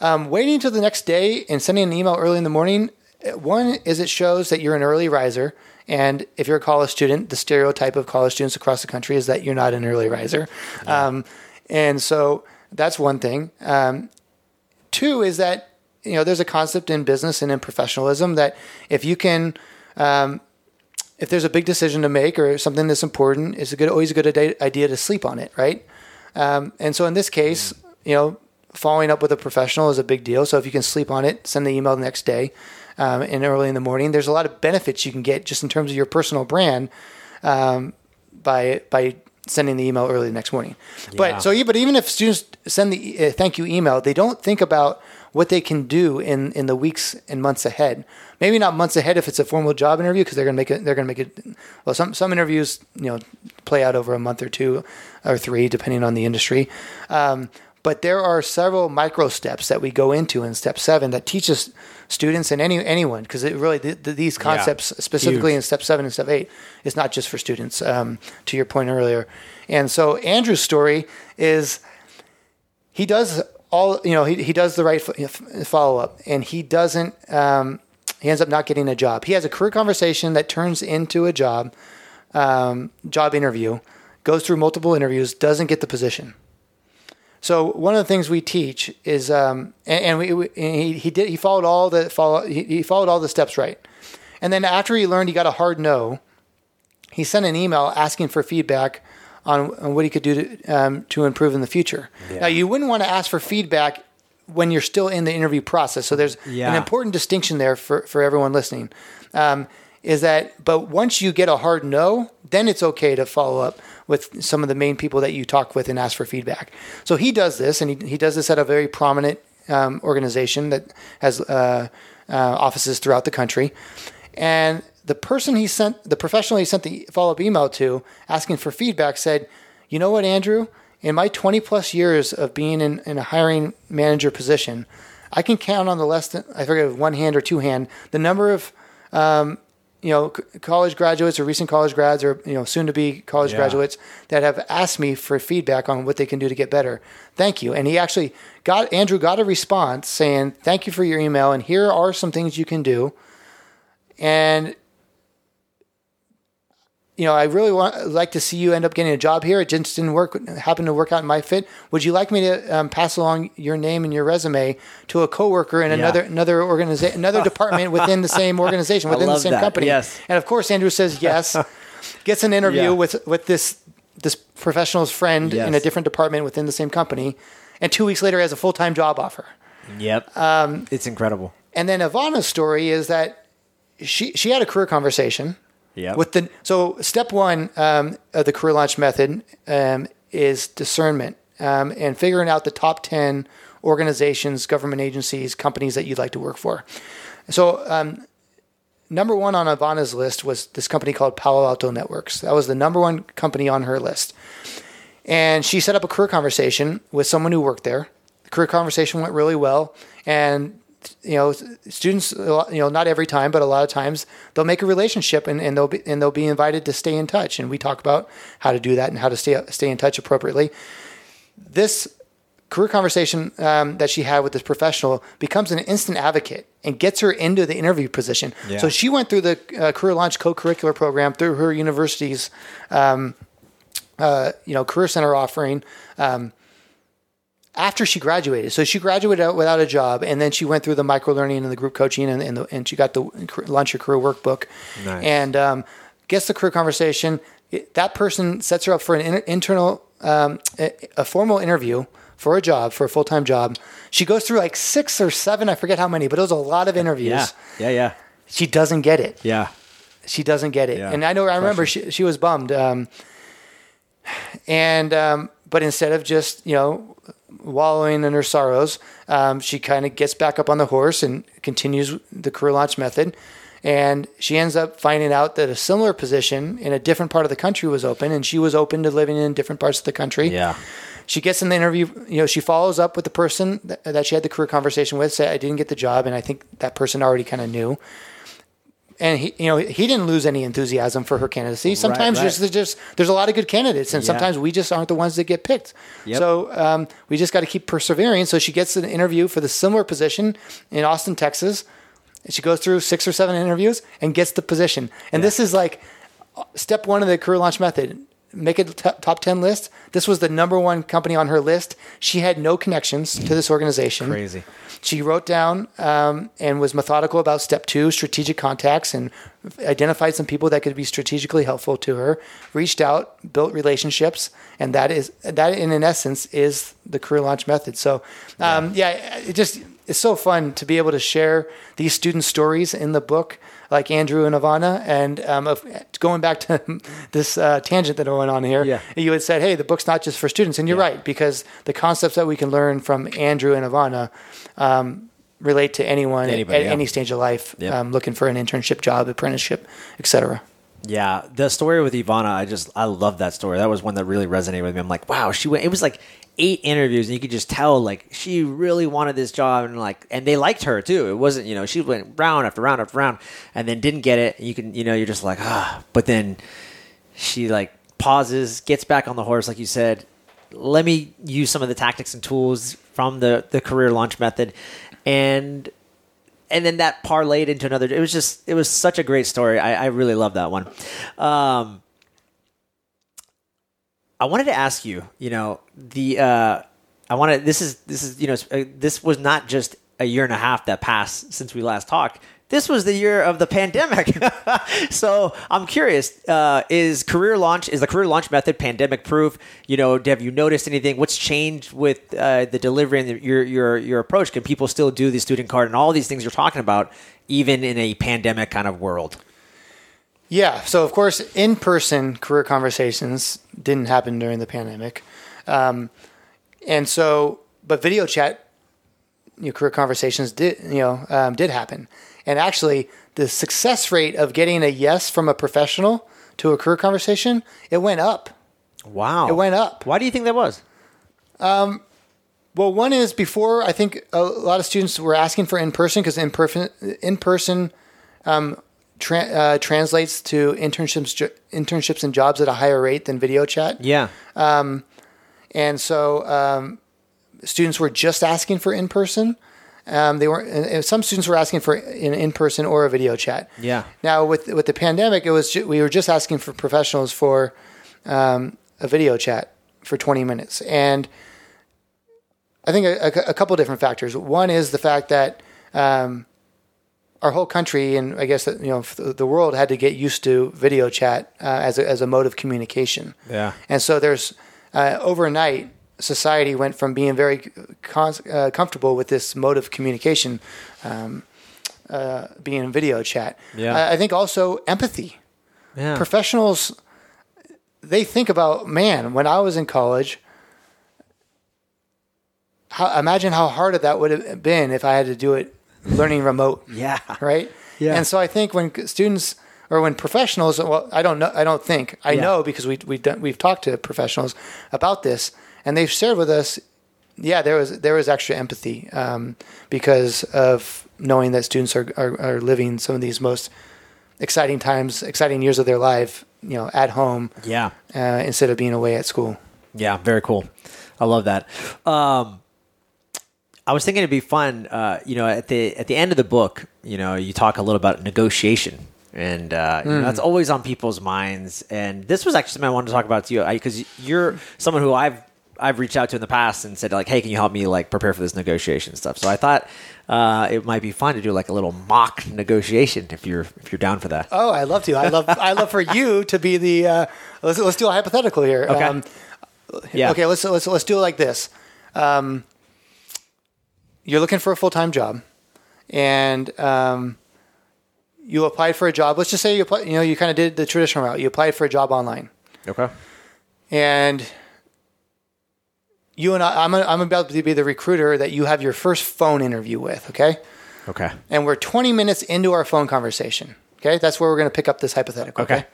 [SPEAKER 1] um, waiting until the next day and sending an email early in the morning, one is it shows that you're an early riser. And if you're a college student, the stereotype of college students across the country is that you're not an early riser. Yeah. Um, and so that's one thing. Um, two is that you know there's a concept in business and in professionalism that if you can um, if there's a big decision to make or something that's important, it's a good, always a good idea to sleep on it, right? Um, and so in this case, you know, following up with a professional is a big deal. So if you can sleep on it, send the email the next day um, and early in the morning. There's a lot of benefits you can get just in terms of your personal brand um, by by sending the email early the next morning. Yeah. But so, but even if students send the uh, thank you email, they don't think about what they can do in, in the weeks and months ahead. Maybe not months ahead if it's a formal job interview because they're gonna make it. They're gonna make it. Well, some some interviews you know play out over a month or two or three depending on the industry. Um, but there are several micro steps that we go into in step seven that teaches students and any anyone because it really the, the, these concepts yeah, specifically huge. in step seven and step eight is not just for students. Um, to your point earlier, and so Andrew's story is he does all you know he, he does the right follow up and he doesn't um, he ends up not getting a job he has a career conversation that turns into a job um, job interview goes through multiple interviews doesn't get the position so one of the things we teach is um, and, and, we, we and he, he did he followed all the follow he, he followed all the steps right and then after he learned he got a hard no he sent an email asking for feedback on, on what he could do to, um, to improve in the future. Yeah. Now, you wouldn't want to ask for feedback when you're still in the interview process. So there's yeah. an important distinction there for, for everyone listening. Um, is that, but once you get a hard no, then it's okay to follow up with some of the main people that you talk with and ask for feedback. So he does this, and he, he does this at a very prominent um, organization that has uh, uh, offices throughout the country. And the person he sent, the professional he sent the follow up email to asking for feedback said, You know what, Andrew? In my 20 plus years of being in, in a hiring manager position, I can count on the less than I forget one hand or two hand the number of um, you know c- college graduates or recent college grads or you know soon to be college
[SPEAKER 2] Yeah.
[SPEAKER 1] graduates that have asked me for feedback on what they can do to get better. Thank you. And he actually got Andrew got a response saying thank you for your email and here are some things you can do. And you know, I really want like to see you end up getting a job here. It just didn't work, happen to work out in my fit. Would you like me to um, pass along your name and your resume to a coworker in another another organization, another department within the same organization, within the same
[SPEAKER 2] that.
[SPEAKER 1] company?
[SPEAKER 2] Yes.
[SPEAKER 1] And of course, Andrew says yes. gets an interview
[SPEAKER 2] Yeah.
[SPEAKER 1] with with this this professional's friend in a different department within the same company, and two weeks later has a full time job offer.
[SPEAKER 2] Yep. Um, it's incredible.
[SPEAKER 1] And then Ivana's story is that she she had a career conversation
[SPEAKER 2] Yep.
[SPEAKER 1] with the so step one um, of the career launch method um, is discernment um, and figuring out the top ten organizations, government agencies, companies that you'd like to work for. So um, number one on Ivana's list was this company called Palo Alto Networks. That was the number one company on her list. And she set up a career conversation with someone who worked there. The career conversation went really well, and you know, students, you know, not every time, but a lot of times, they'll make a relationship and, and they'll be and they'll be invited to stay in touch. And we talk about how to do that and how to stay stay in touch appropriately. This career conversation um, that she had with this professional becomes an instant advocate and gets her into the interview position.
[SPEAKER 2] Yeah.
[SPEAKER 1] So she went through the uh, career launch co-curricular program through her university's, um, uh, you know, career center offering. Um, after she graduated, so she graduated out without a job, and then she went through the micro learning and the group coaching, and and, the, and she got the launch your career workbook,
[SPEAKER 2] Nice.
[SPEAKER 1] and um, gets the career conversation. That person sets her up for an inter- internal, um, a, a formal interview for a job, for a full time job. She goes through like six or seven, I forget how many, but it was a lot of interviews.
[SPEAKER 2] Yeah. Yeah. Yeah.
[SPEAKER 1] She doesn't get it.
[SPEAKER 2] Yeah.
[SPEAKER 1] She doesn't get it.
[SPEAKER 2] Yeah.
[SPEAKER 1] And I know, I remember she, she was bummed. Um, and, um, but instead of just, you know, wallowing in her sorrows, um, she kind of gets back up on the horse and continues the career launch method. And she ends up finding out that a similar position in a different part of the country was open, and she was open to living in different parts of the country.
[SPEAKER 2] Yeah.
[SPEAKER 1] She gets in the interview, you know, she follows up with the person that, that she had the career conversation with, say, I didn't get the job, and I think that person already kind of knew. And he, you know, he didn't lose any enthusiasm for her candidacy. Sometimes
[SPEAKER 2] right.
[SPEAKER 1] Just, there's just there's a lot of good candidates, and
[SPEAKER 2] Yeah.
[SPEAKER 1] sometimes we just aren't the ones that get picked.
[SPEAKER 2] Yep.
[SPEAKER 1] So um, we just got to keep persevering. So she gets an interview for the similar position in Austin, Texas. And she goes through six or seven interviews and gets the position. And this is like step one of the career launch method. Make a t- top 10 list. This was the number one company on her list. She had no connections to this organization.
[SPEAKER 2] Crazy.
[SPEAKER 1] She wrote down um, and was methodical about step two, strategic contacts, and identified some people that could be strategically helpful to her. Reached out, built relationships, and that is that in an essence is the career launch method. So, um, yeah, it just it's so fun to be able to share these student stories in the book, like Andrew and Ivana. And um, of, going back to this uh, tangent that I went on here,
[SPEAKER 2] Yeah.
[SPEAKER 1] you had said, "Hey, the book's not just for students," and you're
[SPEAKER 2] Yeah.
[SPEAKER 1] right because the concepts that we can learn from Andrew and Ivana um, relate to anyone
[SPEAKER 2] Anybody,
[SPEAKER 1] at
[SPEAKER 2] yeah.
[SPEAKER 1] any stage of life um, looking for an internship, job, apprenticeship, etc.
[SPEAKER 2] Yeah, the story with Ivana, I just I love that story. That was one that really resonated with me. I'm like, wow, she went. It was like eight interviews, and you could just tell like she really wanted this job, and like, and they liked her too. It wasn't, you know, she went round after round after round, and then didn't get it. You can, you know, you're just like, ah. But then she like pauses, gets back on the horse, like you said. Let me use some of the tactics and tools from the the career launch method, and and then that parlayed into another. It was just, it was such a great story. I, I really love that one. Um, I wanted to ask you, you know, the, uh, I wanted, this is, this is, you know, uh, this was not just a year and a half that passed since we last talked. This was the year of the pandemic. so I'm curious, uh, is career launch, is the career launch method pandemic proof? You know, have you noticed anything? What's changed with uh, the delivery and the, your, your, your approach? Can people still do the student card and all these things you're talking about, even in a pandemic kind of world?
[SPEAKER 1] Yeah. So of course, in-person career conversations didn't happen during the pandemic, um, and so but video chat, you know, career conversations did you know um, did happen, and actually the success rate of getting a yes from a professional to a career conversation it went up.
[SPEAKER 2] Wow.
[SPEAKER 1] It went up.
[SPEAKER 2] Why do you think that was?
[SPEAKER 1] Um, Well, one is before I think a lot of students were asking for in person because in person in person um, tra- uh, translates to internships jo- internships and jobs at a higher rate than video chat,
[SPEAKER 2] Yeah.
[SPEAKER 1] and so um, students were just asking for in person. Um, they were some students were asking for an in person or a video chat.
[SPEAKER 2] Yeah.
[SPEAKER 1] Now with with the pandemic, it was ju- we were just asking for professionals for um, a video chat for 20 minutes, and I think a, a, a couple different factors. One is the fact that um, our whole country and I guess you know the world had to get used to video chat uh, as a, as a mode of communication.
[SPEAKER 2] Yeah.
[SPEAKER 1] And so there's uh, overnight society went from being very con- uh, comfortable with this mode of communication um, uh, being video chat.
[SPEAKER 2] Yeah.
[SPEAKER 1] I, I think also empathy.
[SPEAKER 2] Yeah.
[SPEAKER 1] Professionals they think about man when I was in college. How, imagine how hard that would have been if I had to do it learning remote
[SPEAKER 2] yeah.
[SPEAKER 1] right?
[SPEAKER 2] Yeah.
[SPEAKER 1] And so I think when students or when professionals, well, I don't know, I don't think I
[SPEAKER 2] Yeah.
[SPEAKER 1] know because we we've done, we've talked to professionals about this, and they've shared with us, yeah, there was there was extra empathy um, because of knowing that students are, are are living some of these most exciting times, exciting years of their life, you know, at home
[SPEAKER 2] Yeah.
[SPEAKER 1] uh, instead of being away at school.
[SPEAKER 2] Yeah, very cool. I love that. Um, I was thinking it'd be fun. Uh, you know, at the at the end of the book, you know, you talk a little about negotiation, and uh, you know, that's always on people's minds. And this was actually something I wanted to talk about to you because you're someone who I've I've reached out to in the past and said like, hey, can you help me like prepare for this negotiation stuff? So I thought uh, it might be fun to do like a little mock negotiation if you're if you're down for that.
[SPEAKER 1] Oh, I love to. I love I love for you to be the. Uh, let's let's do a hypothetical here. Um,
[SPEAKER 2] Okay. yeah.
[SPEAKER 1] Okay, let's let's let's do it like this. Um, you're looking for a full time job, and um, you applied for a job. Let's just say you apply, you know you kind of did the traditional route. You applied for a job online,
[SPEAKER 2] Okay.
[SPEAKER 1] and you and I, I'm I'm about to be the recruiter that you have your first phone interview with. Okay,
[SPEAKER 2] Okay.
[SPEAKER 1] and we're 20 minutes into our phone conversation. Okay, that's where we're going to pick up this hypothetical.
[SPEAKER 2] Okay.
[SPEAKER 1] Okay.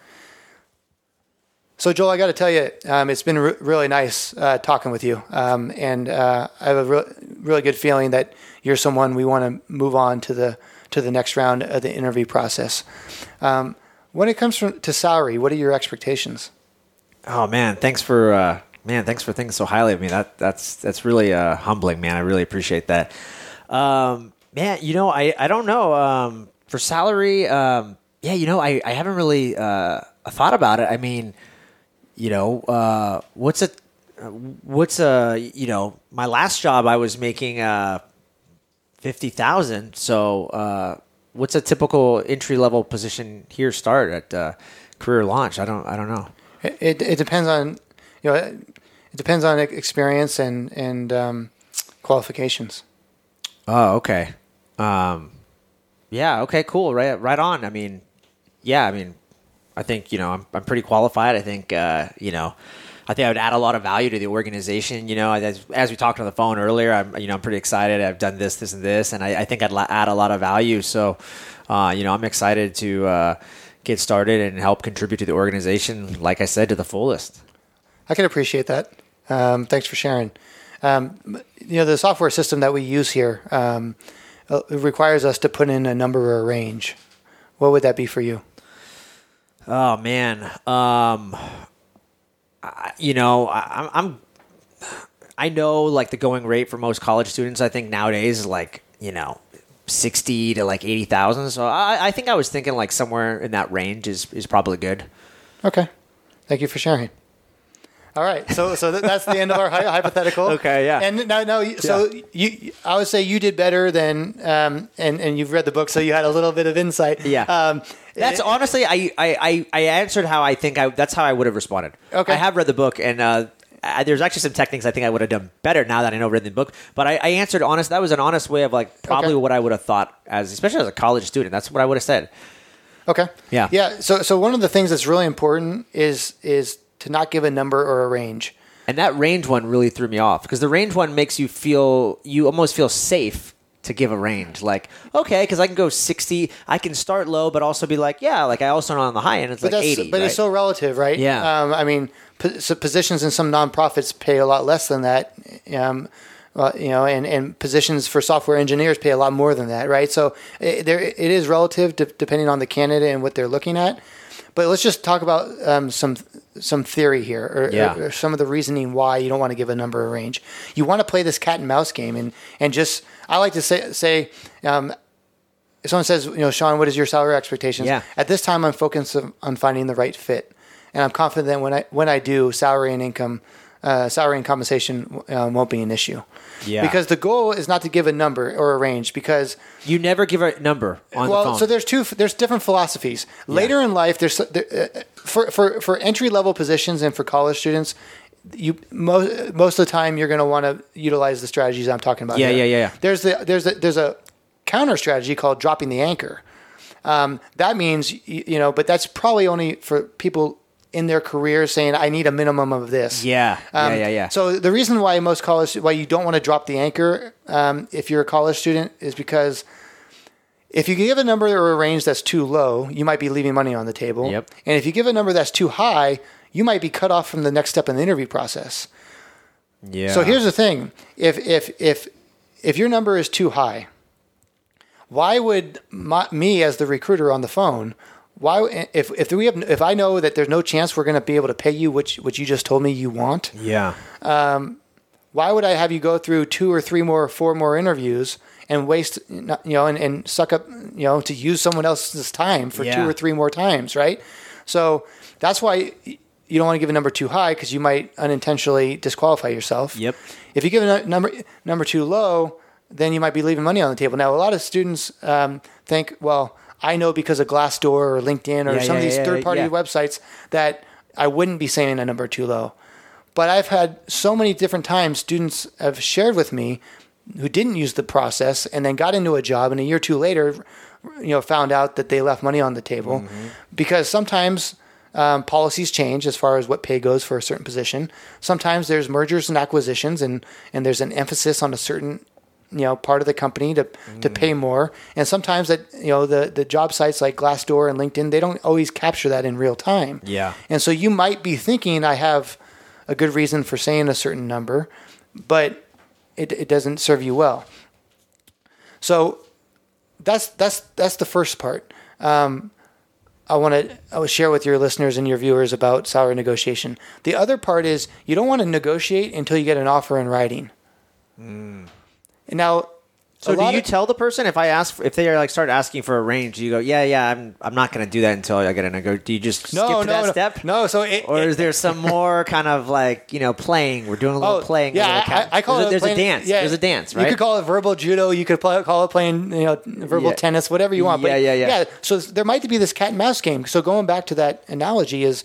[SPEAKER 1] So Joel, I got to tell you, um, it's been re- really nice uh, talking with you, um, and uh, I have a re- really good feeling that you're someone we want to move on to the to the next round of the interview process. Um, when it comes from, to salary, what are your expectations?
[SPEAKER 2] Oh man, thanks for uh, man, thanks for thinking so highly of me. That that's that's really uh, humbling, man. I really appreciate that. Um, man, you know, I I don't know um, for salary. Um, yeah, you know, I I haven't really uh, thought about it. I mean, you know, uh, what's a what's a you know my last job I was making uh, fifty thousand. So uh, what's a typical entry level position here start at uh, career launch? I don't I don't know.
[SPEAKER 1] It, it, it depends on you know it depends on experience and and um, qualifications.
[SPEAKER 2] Oh, okay. Um, yeah. Okay. Cool. Right. Right on. I mean, yeah. I mean, I think you know I'm I'm pretty qualified. I think uh, you know. I think I would add a lot of value to the organization. You know, as, as we talked on the phone earlier, I'm you know I'm pretty excited. I've done this, this, and this, and I, I think I'd la- add a lot of value. So, uh, you know, I'm excited to uh, get started and help contribute to the organization. Like I said, to the fullest.
[SPEAKER 1] I can appreciate that. Um, thanks for sharing. Um, you know, the software system that we use here um, uh, requires us to put in a number or a range. What would that be for you?
[SPEAKER 2] Oh man, um, I, you know, I, I'm, I know like the going rate for most college students. I think nowadays is like you know, sixty to like eighty thousand. So I, I think I was thinking like somewhere in that range is is probably good.
[SPEAKER 1] Okay, thank you for sharing. All right, so so that's the end of our hypothetical.
[SPEAKER 2] Okay, yeah.
[SPEAKER 1] And now, now, so you, I would say you did better than, um, and and you've read the book, so you had a little bit of insight.
[SPEAKER 2] Yeah.
[SPEAKER 1] Um,
[SPEAKER 2] That's honestly, I, I, I, answered how I think I. That's how I would have responded.
[SPEAKER 1] Okay.
[SPEAKER 2] I have read the book, and uh, I, there's actually some techniques I think I would have done better now that I know read the book. But I, I answered honest. That was an honest way of like probably
[SPEAKER 1] Okay.
[SPEAKER 2] what I would have thought as, especially as a college student. That's what I would have said.
[SPEAKER 1] Okay.
[SPEAKER 2] Yeah.
[SPEAKER 1] Yeah. So so one of the things that's really important is is to not give a number or a range.
[SPEAKER 2] And that range one really threw me off because the range one makes you feel you almost feel safe to give a range. Like, okay, because I can go sixty, I can start low, but also be like, yeah, like I also know on the high end it's
[SPEAKER 1] But
[SPEAKER 2] like eighty.
[SPEAKER 1] but
[SPEAKER 2] right?
[SPEAKER 1] it's so relative, right?
[SPEAKER 2] Yeah.
[SPEAKER 1] Um, I mean, so positions in some nonprofits pay a lot less than that. Um, uh, you know, and, and positions for software engineers pay a lot more than that, right? So it, there, it is relative depending on the candidate and what they're looking at. But let's just talk about um, some some theory here, or,
[SPEAKER 2] Yeah.
[SPEAKER 1] or, or some of the reasoning why you don't want to give a number a range. You want to play this cat and mouse game, and and just I like to say say. Um, if someone says, you know, Sean, what is your salary expectations?
[SPEAKER 2] Yeah.
[SPEAKER 1] At this time, I'm focused on- on finding the right fit, and I'm confident that when I when I do, salary and income, uh, salary and compensation um, won't be an issue.
[SPEAKER 2] Yeah.
[SPEAKER 1] Because the goal is not to give a number or a range, because
[SPEAKER 2] You never give a number on
[SPEAKER 1] well,
[SPEAKER 2] the phone.
[SPEAKER 1] so there's two. There's different philosophies. Later in life, there's there, uh, for for for entry level positions and for college students. You most most of the time you're going to want to utilize the strategies I'm talking about.
[SPEAKER 2] Yeah,
[SPEAKER 1] here.
[SPEAKER 2] yeah, yeah, yeah.
[SPEAKER 1] There's the there's a, there's a counter strategy called dropping the anchor. Um, that means you, you know, but that's probably only for people in their career saying I need a minimum of this.
[SPEAKER 2] yeah,
[SPEAKER 1] Um,
[SPEAKER 2] yeah, yeah, yeah.
[SPEAKER 1] So the reason why most college why you don't want to drop the anchor um, if you're a college student is because if you give a number or a range that's too low, you might be leaving money on the table.
[SPEAKER 2] Yep.
[SPEAKER 1] And if you give a number that's too high, you might be cut off from the next step in the interview process.
[SPEAKER 2] yeah.
[SPEAKER 1] So here's the thing: if if if if your number is too high, why would my, me as the recruiter on the phone? Why if if we have if I know that there's no chance we're going to be able to pay you which what you just told me you want,
[SPEAKER 2] yeah, Um,
[SPEAKER 1] why would I have you go through two or three more, four more interviews and waste, you know, and, and suck up, you know, to use someone else's time for
[SPEAKER 2] Yeah.
[SPEAKER 1] two or three more times, right? So that's why you don't want to give a number too high because you might unintentionally disqualify yourself.
[SPEAKER 2] Yep.
[SPEAKER 1] If you give a number number too low, then you might be leaving money on the table. Now, a lot of students um, think, well, I know because of Glassdoor or LinkedIn or
[SPEAKER 2] Yeah,
[SPEAKER 1] some
[SPEAKER 2] yeah,
[SPEAKER 1] of these
[SPEAKER 2] yeah,
[SPEAKER 1] third party websites that I wouldn't be saying a number too low. But I've had so many different times students have shared with me who didn't use the process and then got into a job and a year or two later, you know, found out that they left money on the table because sometimes um, policies change as far as what pay goes for a certain position. Sometimes there's mergers and acquisitions and, and there's an emphasis on a certain you know part of the company to to pay more and sometimes that you know the the job sites like Glassdoor and LinkedIn they don't always capture that in real time
[SPEAKER 2] Yeah.
[SPEAKER 1] and so you might be thinking I have a good reason for saying a certain number, but it, it doesn't serve you well. So that's that's that's the first part. Um, I want to I will share with your listeners and your viewers about salary negotiation. The other part is you don't want to negotiate until you get an offer in writing. And now,
[SPEAKER 2] So do you
[SPEAKER 1] of-
[SPEAKER 2] tell the person if I ask if they are like start asking for a range? Do you go, yeah, yeah, I'm I'm not going to do that until I get in a go. Do you just
[SPEAKER 1] no,
[SPEAKER 2] skip
[SPEAKER 1] no,
[SPEAKER 2] that
[SPEAKER 1] no,
[SPEAKER 2] step?
[SPEAKER 1] no. So it,
[SPEAKER 2] Or
[SPEAKER 1] it-
[SPEAKER 2] is there some more kind of like you know playing? We're doing a little
[SPEAKER 1] Oh,
[SPEAKER 2] playing.
[SPEAKER 1] Yeah, I, I call
[SPEAKER 2] there's
[SPEAKER 1] it
[SPEAKER 2] a, there's
[SPEAKER 1] playing,
[SPEAKER 2] a dance.
[SPEAKER 1] Yeah,
[SPEAKER 2] there's a dance, right?
[SPEAKER 1] You could call it verbal judo. You could play, call it playing, you know, verbal
[SPEAKER 2] Yeah.
[SPEAKER 1] tennis, whatever you want.
[SPEAKER 2] Yeah,
[SPEAKER 1] but
[SPEAKER 2] yeah, yeah.
[SPEAKER 1] So there might be this cat and mouse game. So going back to that analogy is,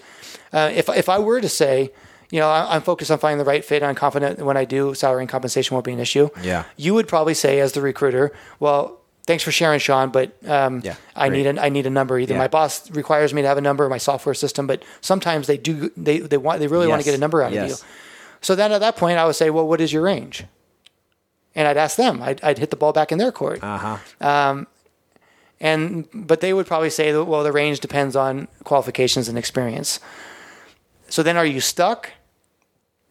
[SPEAKER 1] uh, if if I were to say, you know, I'm focused on finding the right fit, and I'm confident when I do, salary and compensation won't be an issue.
[SPEAKER 2] Yeah.
[SPEAKER 1] You would probably say, as the recruiter, well. Thanks for sharing, Sean. But um,
[SPEAKER 2] Yeah,
[SPEAKER 1] I need a I need a number. Either
[SPEAKER 2] Yeah.
[SPEAKER 1] my boss requires me to have a number, or my software system. But sometimes they do. They they want they really want to get a number out
[SPEAKER 2] yes.
[SPEAKER 1] of you. So then at that point, I would say, well, what is your range? And I'd ask them. I'd, I'd hit the ball back in their court.
[SPEAKER 2] Uh huh.
[SPEAKER 1] Um, And but they would probably say, that, well, the range depends on qualifications and experience. So then, are you stuck?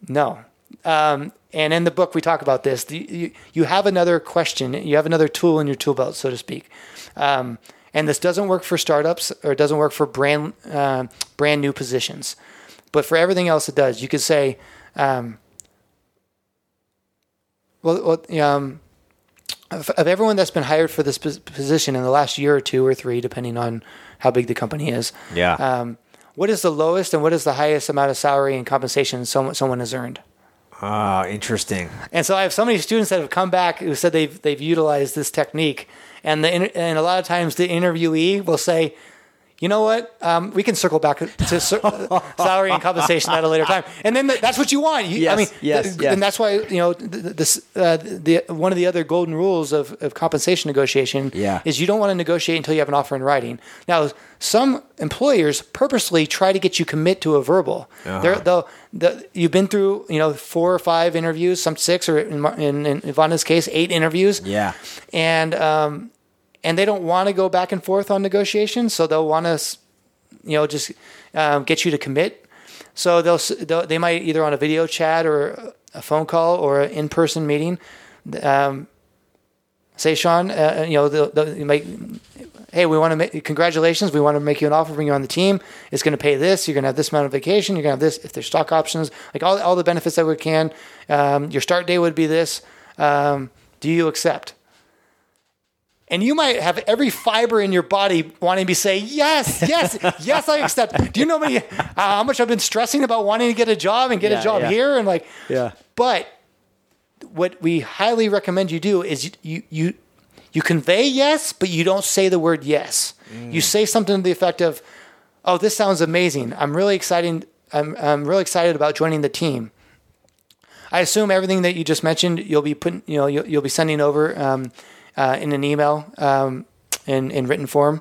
[SPEAKER 1] No. Um, and in the book, we talk about this. The- You, you have another question. You have another tool in your tool belt, so to speak. Um, and this doesn't work for startups or it doesn't work for brand uh, brand new positions, but for everything else, it does. You could say, um, well, well um, of, of everyone that's been hired for this position in the last year or two or three, depending on how big the company is,
[SPEAKER 2] Yeah.
[SPEAKER 1] um, what is the lowest and what is the highest amount of salary and compensation someone someone has earned?
[SPEAKER 2] Oh, interesting.
[SPEAKER 1] And so I have so many students that have come back who said they've they've utilized this technique, and the and a lot of times the interviewee will say, you know what, um, we can circle back to salary and compensation at a later time, and then th- that's what you want. You, I mean,
[SPEAKER 2] yes,
[SPEAKER 1] th-
[SPEAKER 2] yes.
[SPEAKER 1] and that's why you know th- th- this uh, the one of the other golden rules of, of compensation negotiation
[SPEAKER 2] Yeah.
[SPEAKER 1] is you don't want to negotiate until you have an offer in writing. Now, some employers purposely try to get you commit to a verbal.
[SPEAKER 2] Uh-huh.
[SPEAKER 1] They'll, the, you've been through you know four or five interviews, some six, or in, in, in Ivana's case, eight interviews,
[SPEAKER 2] Yeah.
[SPEAKER 1] and um, and they don't want to go back and forth on negotiations, so they'll want to, you know, just um, get you to commit. So they'll, they'll they might either on a video chat or a phone call or an in person meeting. Um, say, Sean, uh, you know, they'll, they'll hey, we want to make congratulations. We want to make you an offer, bring you on the team. It's going to pay this. You're going to have this amount of vacation. You're going to have this if there's stock options, like all all the benefits that we can. Um, your start date would be this. Um, do you accept? And you might have every fiber in your body wanting to be say, yes, yes, yes, I accept. Do you know how, many, uh, how much I've been stressing about wanting to get a job and get
[SPEAKER 2] Yeah,
[SPEAKER 1] a job
[SPEAKER 2] yeah.
[SPEAKER 1] here? And like,
[SPEAKER 2] Yeah.
[SPEAKER 1] but what we highly recommend you do is you, you, you, you convey yes, but you don't say the word yes. You say something to the effect of, oh, this sounds amazing. I'm really excited. I'm, I'm really excited about joining the team. I assume everything that you just mentioned, you'll be putting, you know, you'll, you'll be sending over um, uh, in an email um, in in written form,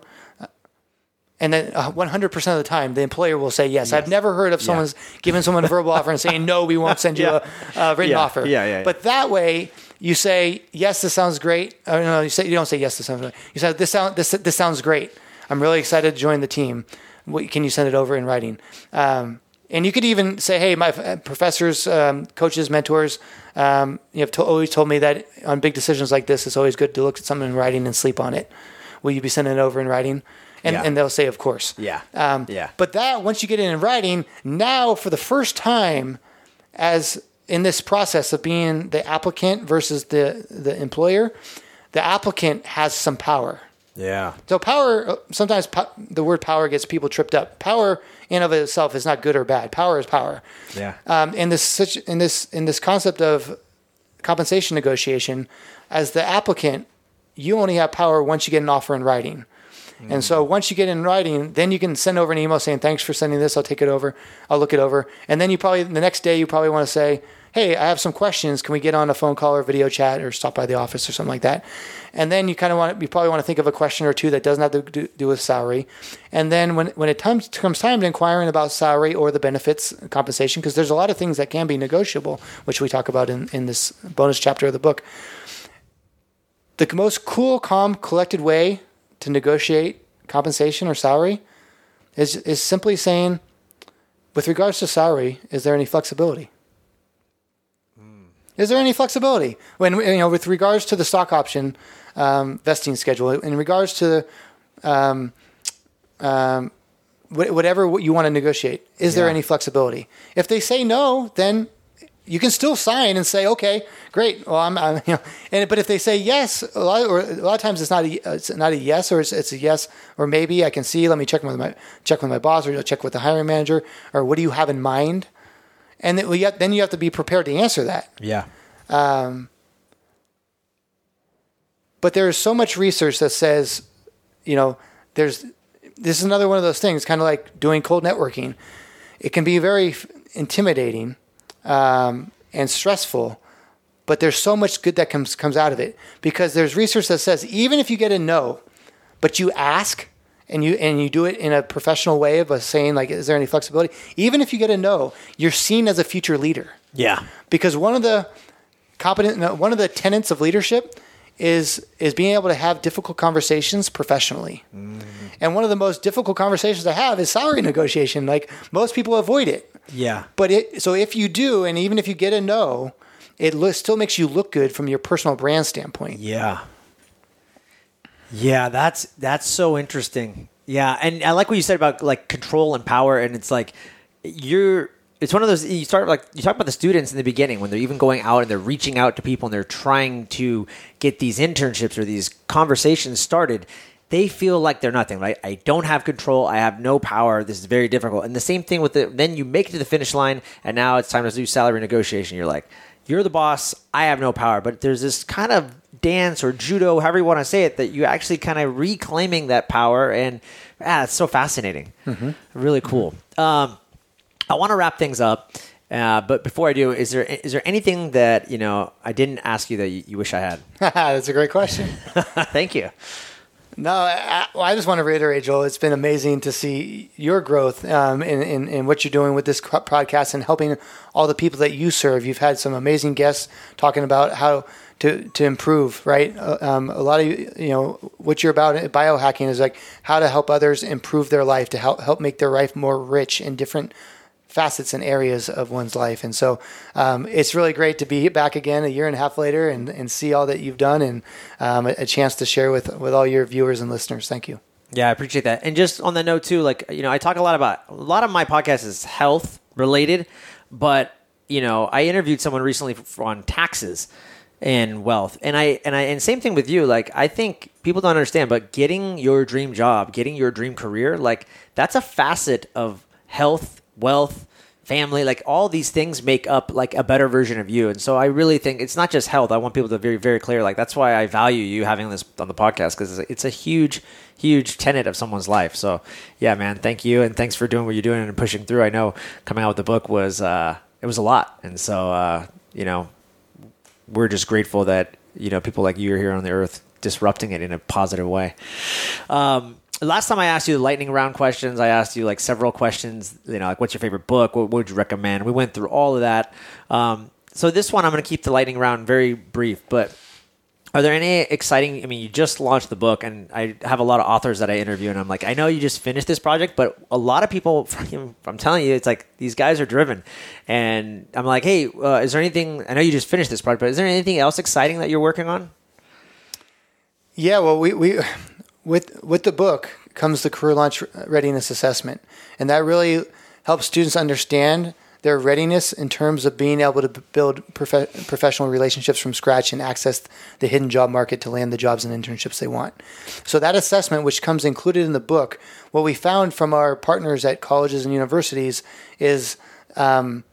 [SPEAKER 1] and then uh, 100% of the time, the employer will say yes. I've never heard of someone's giving someone a verbal offer and saying no, we won't send you
[SPEAKER 2] Yeah.
[SPEAKER 1] a, a written
[SPEAKER 2] Yeah.
[SPEAKER 1] offer.
[SPEAKER 2] Yeah, yeah, yeah.
[SPEAKER 1] But that way, you say yes, this sounds great. Oh, no, you say you don't say yes, this sounds great. You say this sound this this sounds great. I'm really excited to join the team. What, can you send it over in writing? Um, and you could even say, "Hey, my uh, professors, um, coaches, mentors, um, you have to, always told me that on big decisions like this, it's always good to look at something in writing and sleep on it. Will you be sending it over in writing?" And,
[SPEAKER 2] Yeah.
[SPEAKER 1] and they'll say, "Of course."
[SPEAKER 2] Yeah.
[SPEAKER 1] Um,
[SPEAKER 2] Yeah.
[SPEAKER 1] But that once you get it in writing, now for the first time, as in this process of being the applicant versus the the employer, the applicant has some power.
[SPEAKER 2] Yeah.
[SPEAKER 1] So power, sometimes po- the word power gets people tripped up. Power in of itself is not good or bad. Power is power.
[SPEAKER 2] Yeah.
[SPEAKER 1] Um, in this such in this in this concept of compensation negotiation, as the applicant, you only have power once you get an offer in writing. And so once you get in writing, then you can send over an email saying, "Thanks for sending this. I'll take it over. I'll look it over." And then you probably the next day you probably want to say, "Hey, I have some questions. Can we get on a phone call or video chat or stop by the office or something like that?" And then you kind of want you probably want to think of a question or two that doesn't have to do, do with salary. And then when when it comes comes time to inquiring about salary or the benefits compensation, because there's a lot of things that can be negotiable, which we talk about in in this bonus chapter of the book the most cool, calm, collected way to negotiate compensation or salary is is simply saying, with regards to salary, is there any flexibility? Hmm. Is there any flexibility when you know with regards to the stock option um, vesting schedule? In regards to um, um, wh- whatever you want to negotiate, is there any flexibility? If they say no, then you can still sign and say, okay, great. Well, I'm, I'm you know, and but if they say yes, a lot or a lot of times it's not a it's not a yes or it's, it's a yes or maybe I can see. Let me check with my check with my boss or check with the hiring manager or what do you have in mind? And then, you have- then you have to be prepared to answer that.
[SPEAKER 2] Yeah.
[SPEAKER 1] But there is so much research that says, you know, there's this is another one of those things, kind of like doing cold networking. It can be very intimidating um, and stressful, but there's so much good that comes comes out of it because there's research that says even if you get a no, but you ask and you and you do it in a professional way of saying like, is there any flexibility? Even if you get a no, you're seen as a future leader
[SPEAKER 2] Yeah.
[SPEAKER 1] because one of the competent one of the tenets of leadership is is being able to have difficult conversations professionally. Mm. And one of the most difficult conversations I have is salary negotiation. Like most people avoid it.
[SPEAKER 2] Yeah.
[SPEAKER 1] But it so if you do and even if you get a no, it lo- still makes you look good from your personal brand standpoint.
[SPEAKER 2] Yeah. Yeah, that's that's so interesting. Yeah, and I like what you said about like control and power, and it's like you're. It's one of those you start like you talk about the students in the beginning when they're even going out and they're reaching out to people and they're trying to get these internships or these conversations started. They feel like they're nothing, right? I don't have control. I have no power. This is very difficult. And the same thing with the then you make it to the finish line, and now it's time to do salary negotiation. You're like, you're the boss. I have no power. But there's this kind of dance or judo, however you want to say it, that you actually kind of reclaiming that power. And ah, it's so fascinating. Really cool. Um, I want to wrap things up. Uh, but before I do, is there is there anything that you know I didn't ask you that you, you wish I had?
[SPEAKER 1] That's a great question.
[SPEAKER 2] Thank you.
[SPEAKER 1] No, I, well, I just want to reiterate, Joel. It's been amazing to see your growth um, in, in, in what you're doing with this podcast and helping all the people that you serve. You've had some amazing guests talking about how to, to improve, right? Uh, Um, a lot of you, know, what you're about at biohacking is like how to help others improve their life, to help help make their life more rich in different facets and areas of one's life. And so um, it's really great to be back again a year and a half later and, and see all that you've done and um, a, a chance to share with, with all your viewers and listeners. Thank you.
[SPEAKER 2] Yeah, I appreciate that. And just on the note too, like you know, I talk a lot about a lot of my podcast is health related, but you know, I interviewed someone recently on taxes and wealth, and I and I and same thing with you. Like I think people don't understand, but getting your dream job, getting your dream career, like that's a facet of health, wealth, family, like all these things make up like a better version of you. And so I really think it's not just health. I want people to be very, very clear. Like that's why I value you having this on the podcast because it's a huge, huge tenet of someone's life. So yeah, man, thank you. And thanks for doing what you're doing and pushing through. I know coming out with the book was, uh, it was a lot. And so, uh, you know, we're just grateful that, you know, people like you are here on the earth disrupting it in a positive way. Um, last time I asked you the lightning round questions, I asked you like several questions. You know, like what's your favorite book? What, would you recommend? We went through all of that. Um, so this one, I'm going to keep the lightning round very brief. But are there any exciting? I mean, you just launched the book, and I have a lot of authors that I interview, and I'm like, I know you just finished this project, but a lot of people, I'm telling you, it's like these guys are driven, and I'm like, hey, uh, is there anything? I know you just finished this project, but is there anything else exciting that you're working on?
[SPEAKER 1] Yeah, well, we, we with with the book comes the career launch readiness assessment, and that really helps students understand their readiness in terms of being able to build prof- professional relationships from scratch and access the hidden job market to land the jobs and internships they want. So that assessment, which comes included in the book, what we found from our partners at colleges and universities is. Um,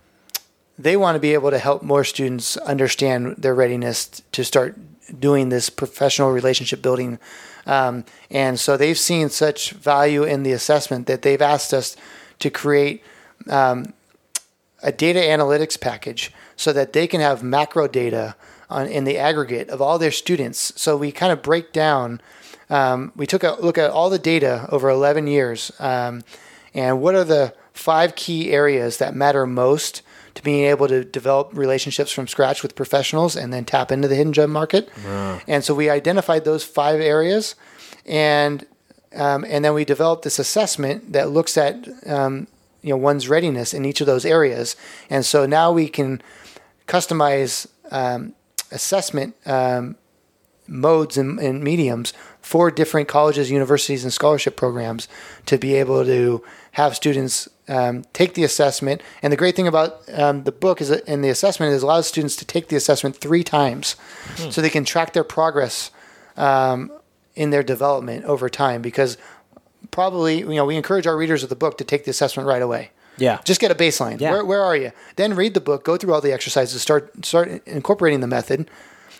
[SPEAKER 1] they want to be able to help more students understand their readiness to start doing this professional relationship building. Um, and so they've seen such value in the assessment that they've asked us to create um, a data analytics package so that they can have macro data on in the aggregate of all their students. So we kind of break down. Um, we took a look at all the data over 11 years, um, and what are the five key areas that matter most to being able to develop relationships from scratch with professionals and then tap into the hidden gem market. Wow. And so we identified those five areas, and um, and then we developed this assessment that looks at um, you know one's readiness in each of those areas. And so now we can customize um, assessment um, modes and, and, mediums for different colleges, universities, and scholarship programs to be able to have students um, take the assessment. And the great thing about um, the book is in the assessment is allows students to take the assessment three times, hmm. so they can track their progress um, in their development over time. Because probably you know we encourage our readers of the book to take the assessment right away.
[SPEAKER 2] Yeah.
[SPEAKER 1] Just get a baseline. Yeah. Where, where are you? Then read the book, go through all the exercises, start start incorporating the method.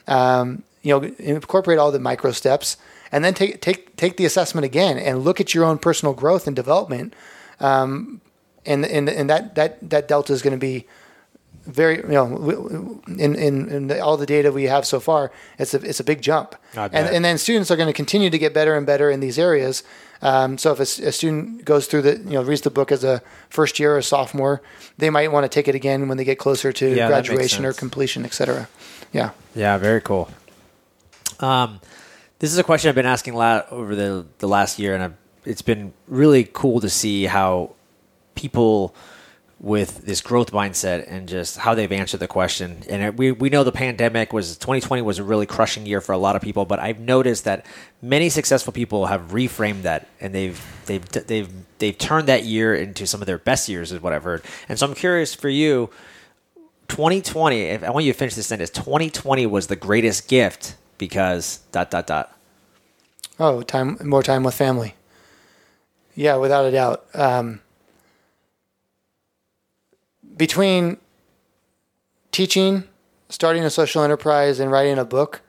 [SPEAKER 1] Um, you know, incorporate all the micro steps, and then take take take the assessment again and look at your own personal growth and development. Um, and and and that that that delta is going to be very you know in in, in the, all the data we have so far it's a it's a big jump. And and then students are going to continue to get better and better in these areas. Um, so if a, a, student goes through the you know reads the book as a first year or sophomore they might want to take it again when they get closer to yeah, graduation or completion etc yeah.
[SPEAKER 2] Yeah very cool. Um, this is a question I've been asking a lot over the the last year and I've, it's been really cool to see how people with this growth mindset and just how they've answered the question. And we, we know the pandemic was 2020 was a really crushing year for a lot of people, but I've noticed that many successful people have reframed that and they've they've they've they've turned that year into some of their best years is what I've heard. And so I'm curious for you 2020 if I want you to finish this sentence 2020 was the greatest gift because dot dot dot
[SPEAKER 1] Oh, time more time with family. Yeah, without a doubt. Um, between teaching, starting a social enterprise, and writing a book,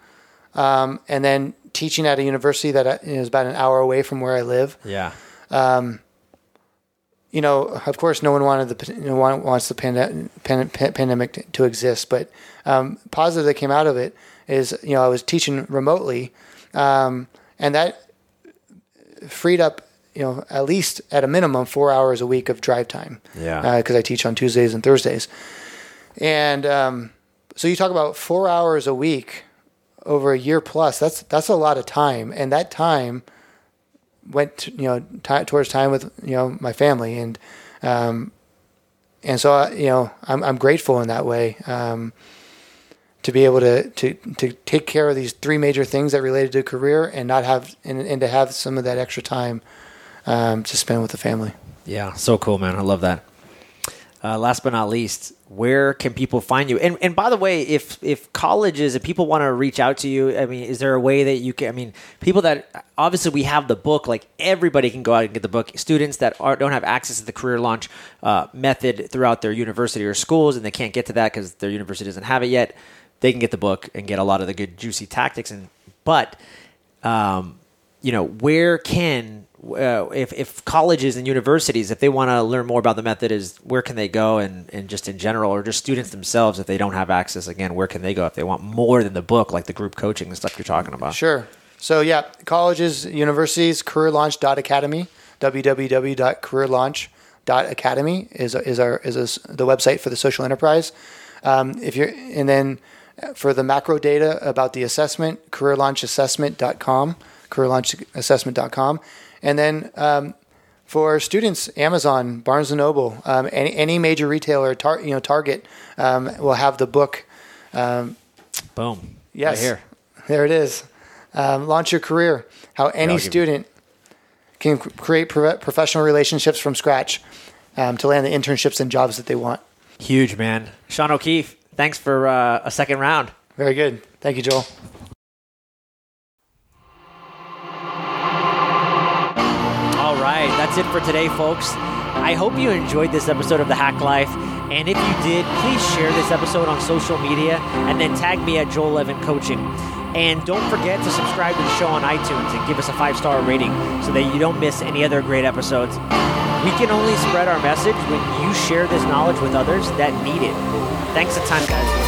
[SPEAKER 1] um, and then teaching at a university that uh, about an hour away from where I live.
[SPEAKER 2] Yeah.
[SPEAKER 1] Um, you know, of course, no one wanted the you know, wants the pande- pandemic to exist, but um, positive that came out of it is you know I was teaching remotely, um, and that freed up you know, at least at a minimum four hours a week of drive time.
[SPEAKER 2] Yeah.
[SPEAKER 1] Because uh, I teach on Tuesdays and Thursdays. And um, so you talk about four hours a week over a year plus. That's that's a lot of time, and that time went to, you know t- towards time with you know my family and um, and so uh, you know I'm I'm grateful in that way. Um, to be able to, to to take care of these three major things that related to career and not have and, and to have some of that extra time um, to spend with the family.
[SPEAKER 2] Yeah, so cool, man. I love that. Uh, last but not least, where can people find you? And and by the way, if if colleges, if people want to reach out to you, I mean, is there a way that you can? I mean, people that obviously we have the book, like everybody can go out and get the book. Students that are, don't have access to the career launch uh, method throughout their university or schools, and they can't get to that because their university doesn't have it yet, they can get the book and get a lot of the good juicy tactics. And but, um, you know, where can uh, if, if colleges and universities, if they want to learn more about the method, is where can they go, and, and just in general, or just students themselves, if they don't have access, again, where can they go if they want more than the book, like the group coaching and stuff you're talking about?
[SPEAKER 1] Sure. So yeah, colleges, universities, careerlaunch.academy, www.careerlaunch.academy is is our is a, the website for the social enterprise. Um, if you're and then for the macro data about the assessment, careerlaunchassessment.com, careerlaunchassessment.com. And then um, for students, Amazon, Barnes and Noble, um, any, any major retailer, tar, you know, Target um, will have the book. Um,
[SPEAKER 2] Boom.
[SPEAKER 1] Yes.
[SPEAKER 2] Right here.
[SPEAKER 1] There it is. Um, Launch your career. How any
[SPEAKER 2] you-
[SPEAKER 1] student can create pro- professional relationships from scratch um, to land the internships and jobs that they want.
[SPEAKER 2] Huge, man. Sean O'Keefe, thanks for uh, a second round.
[SPEAKER 1] Very good. Thank you, Joel.
[SPEAKER 2] Right, that's it for today, folks. I hope you enjoyed this episode of The Hack Life. And if you did, please share this episode on social media and then tag me at Joel Evan Coaching. And don't forget to subscribe to the show on iTunes and give us a five star rating so that you don't miss any other great episodes. We can only spread our message when you share this knowledge with others that need it. Thanks a ton, guys.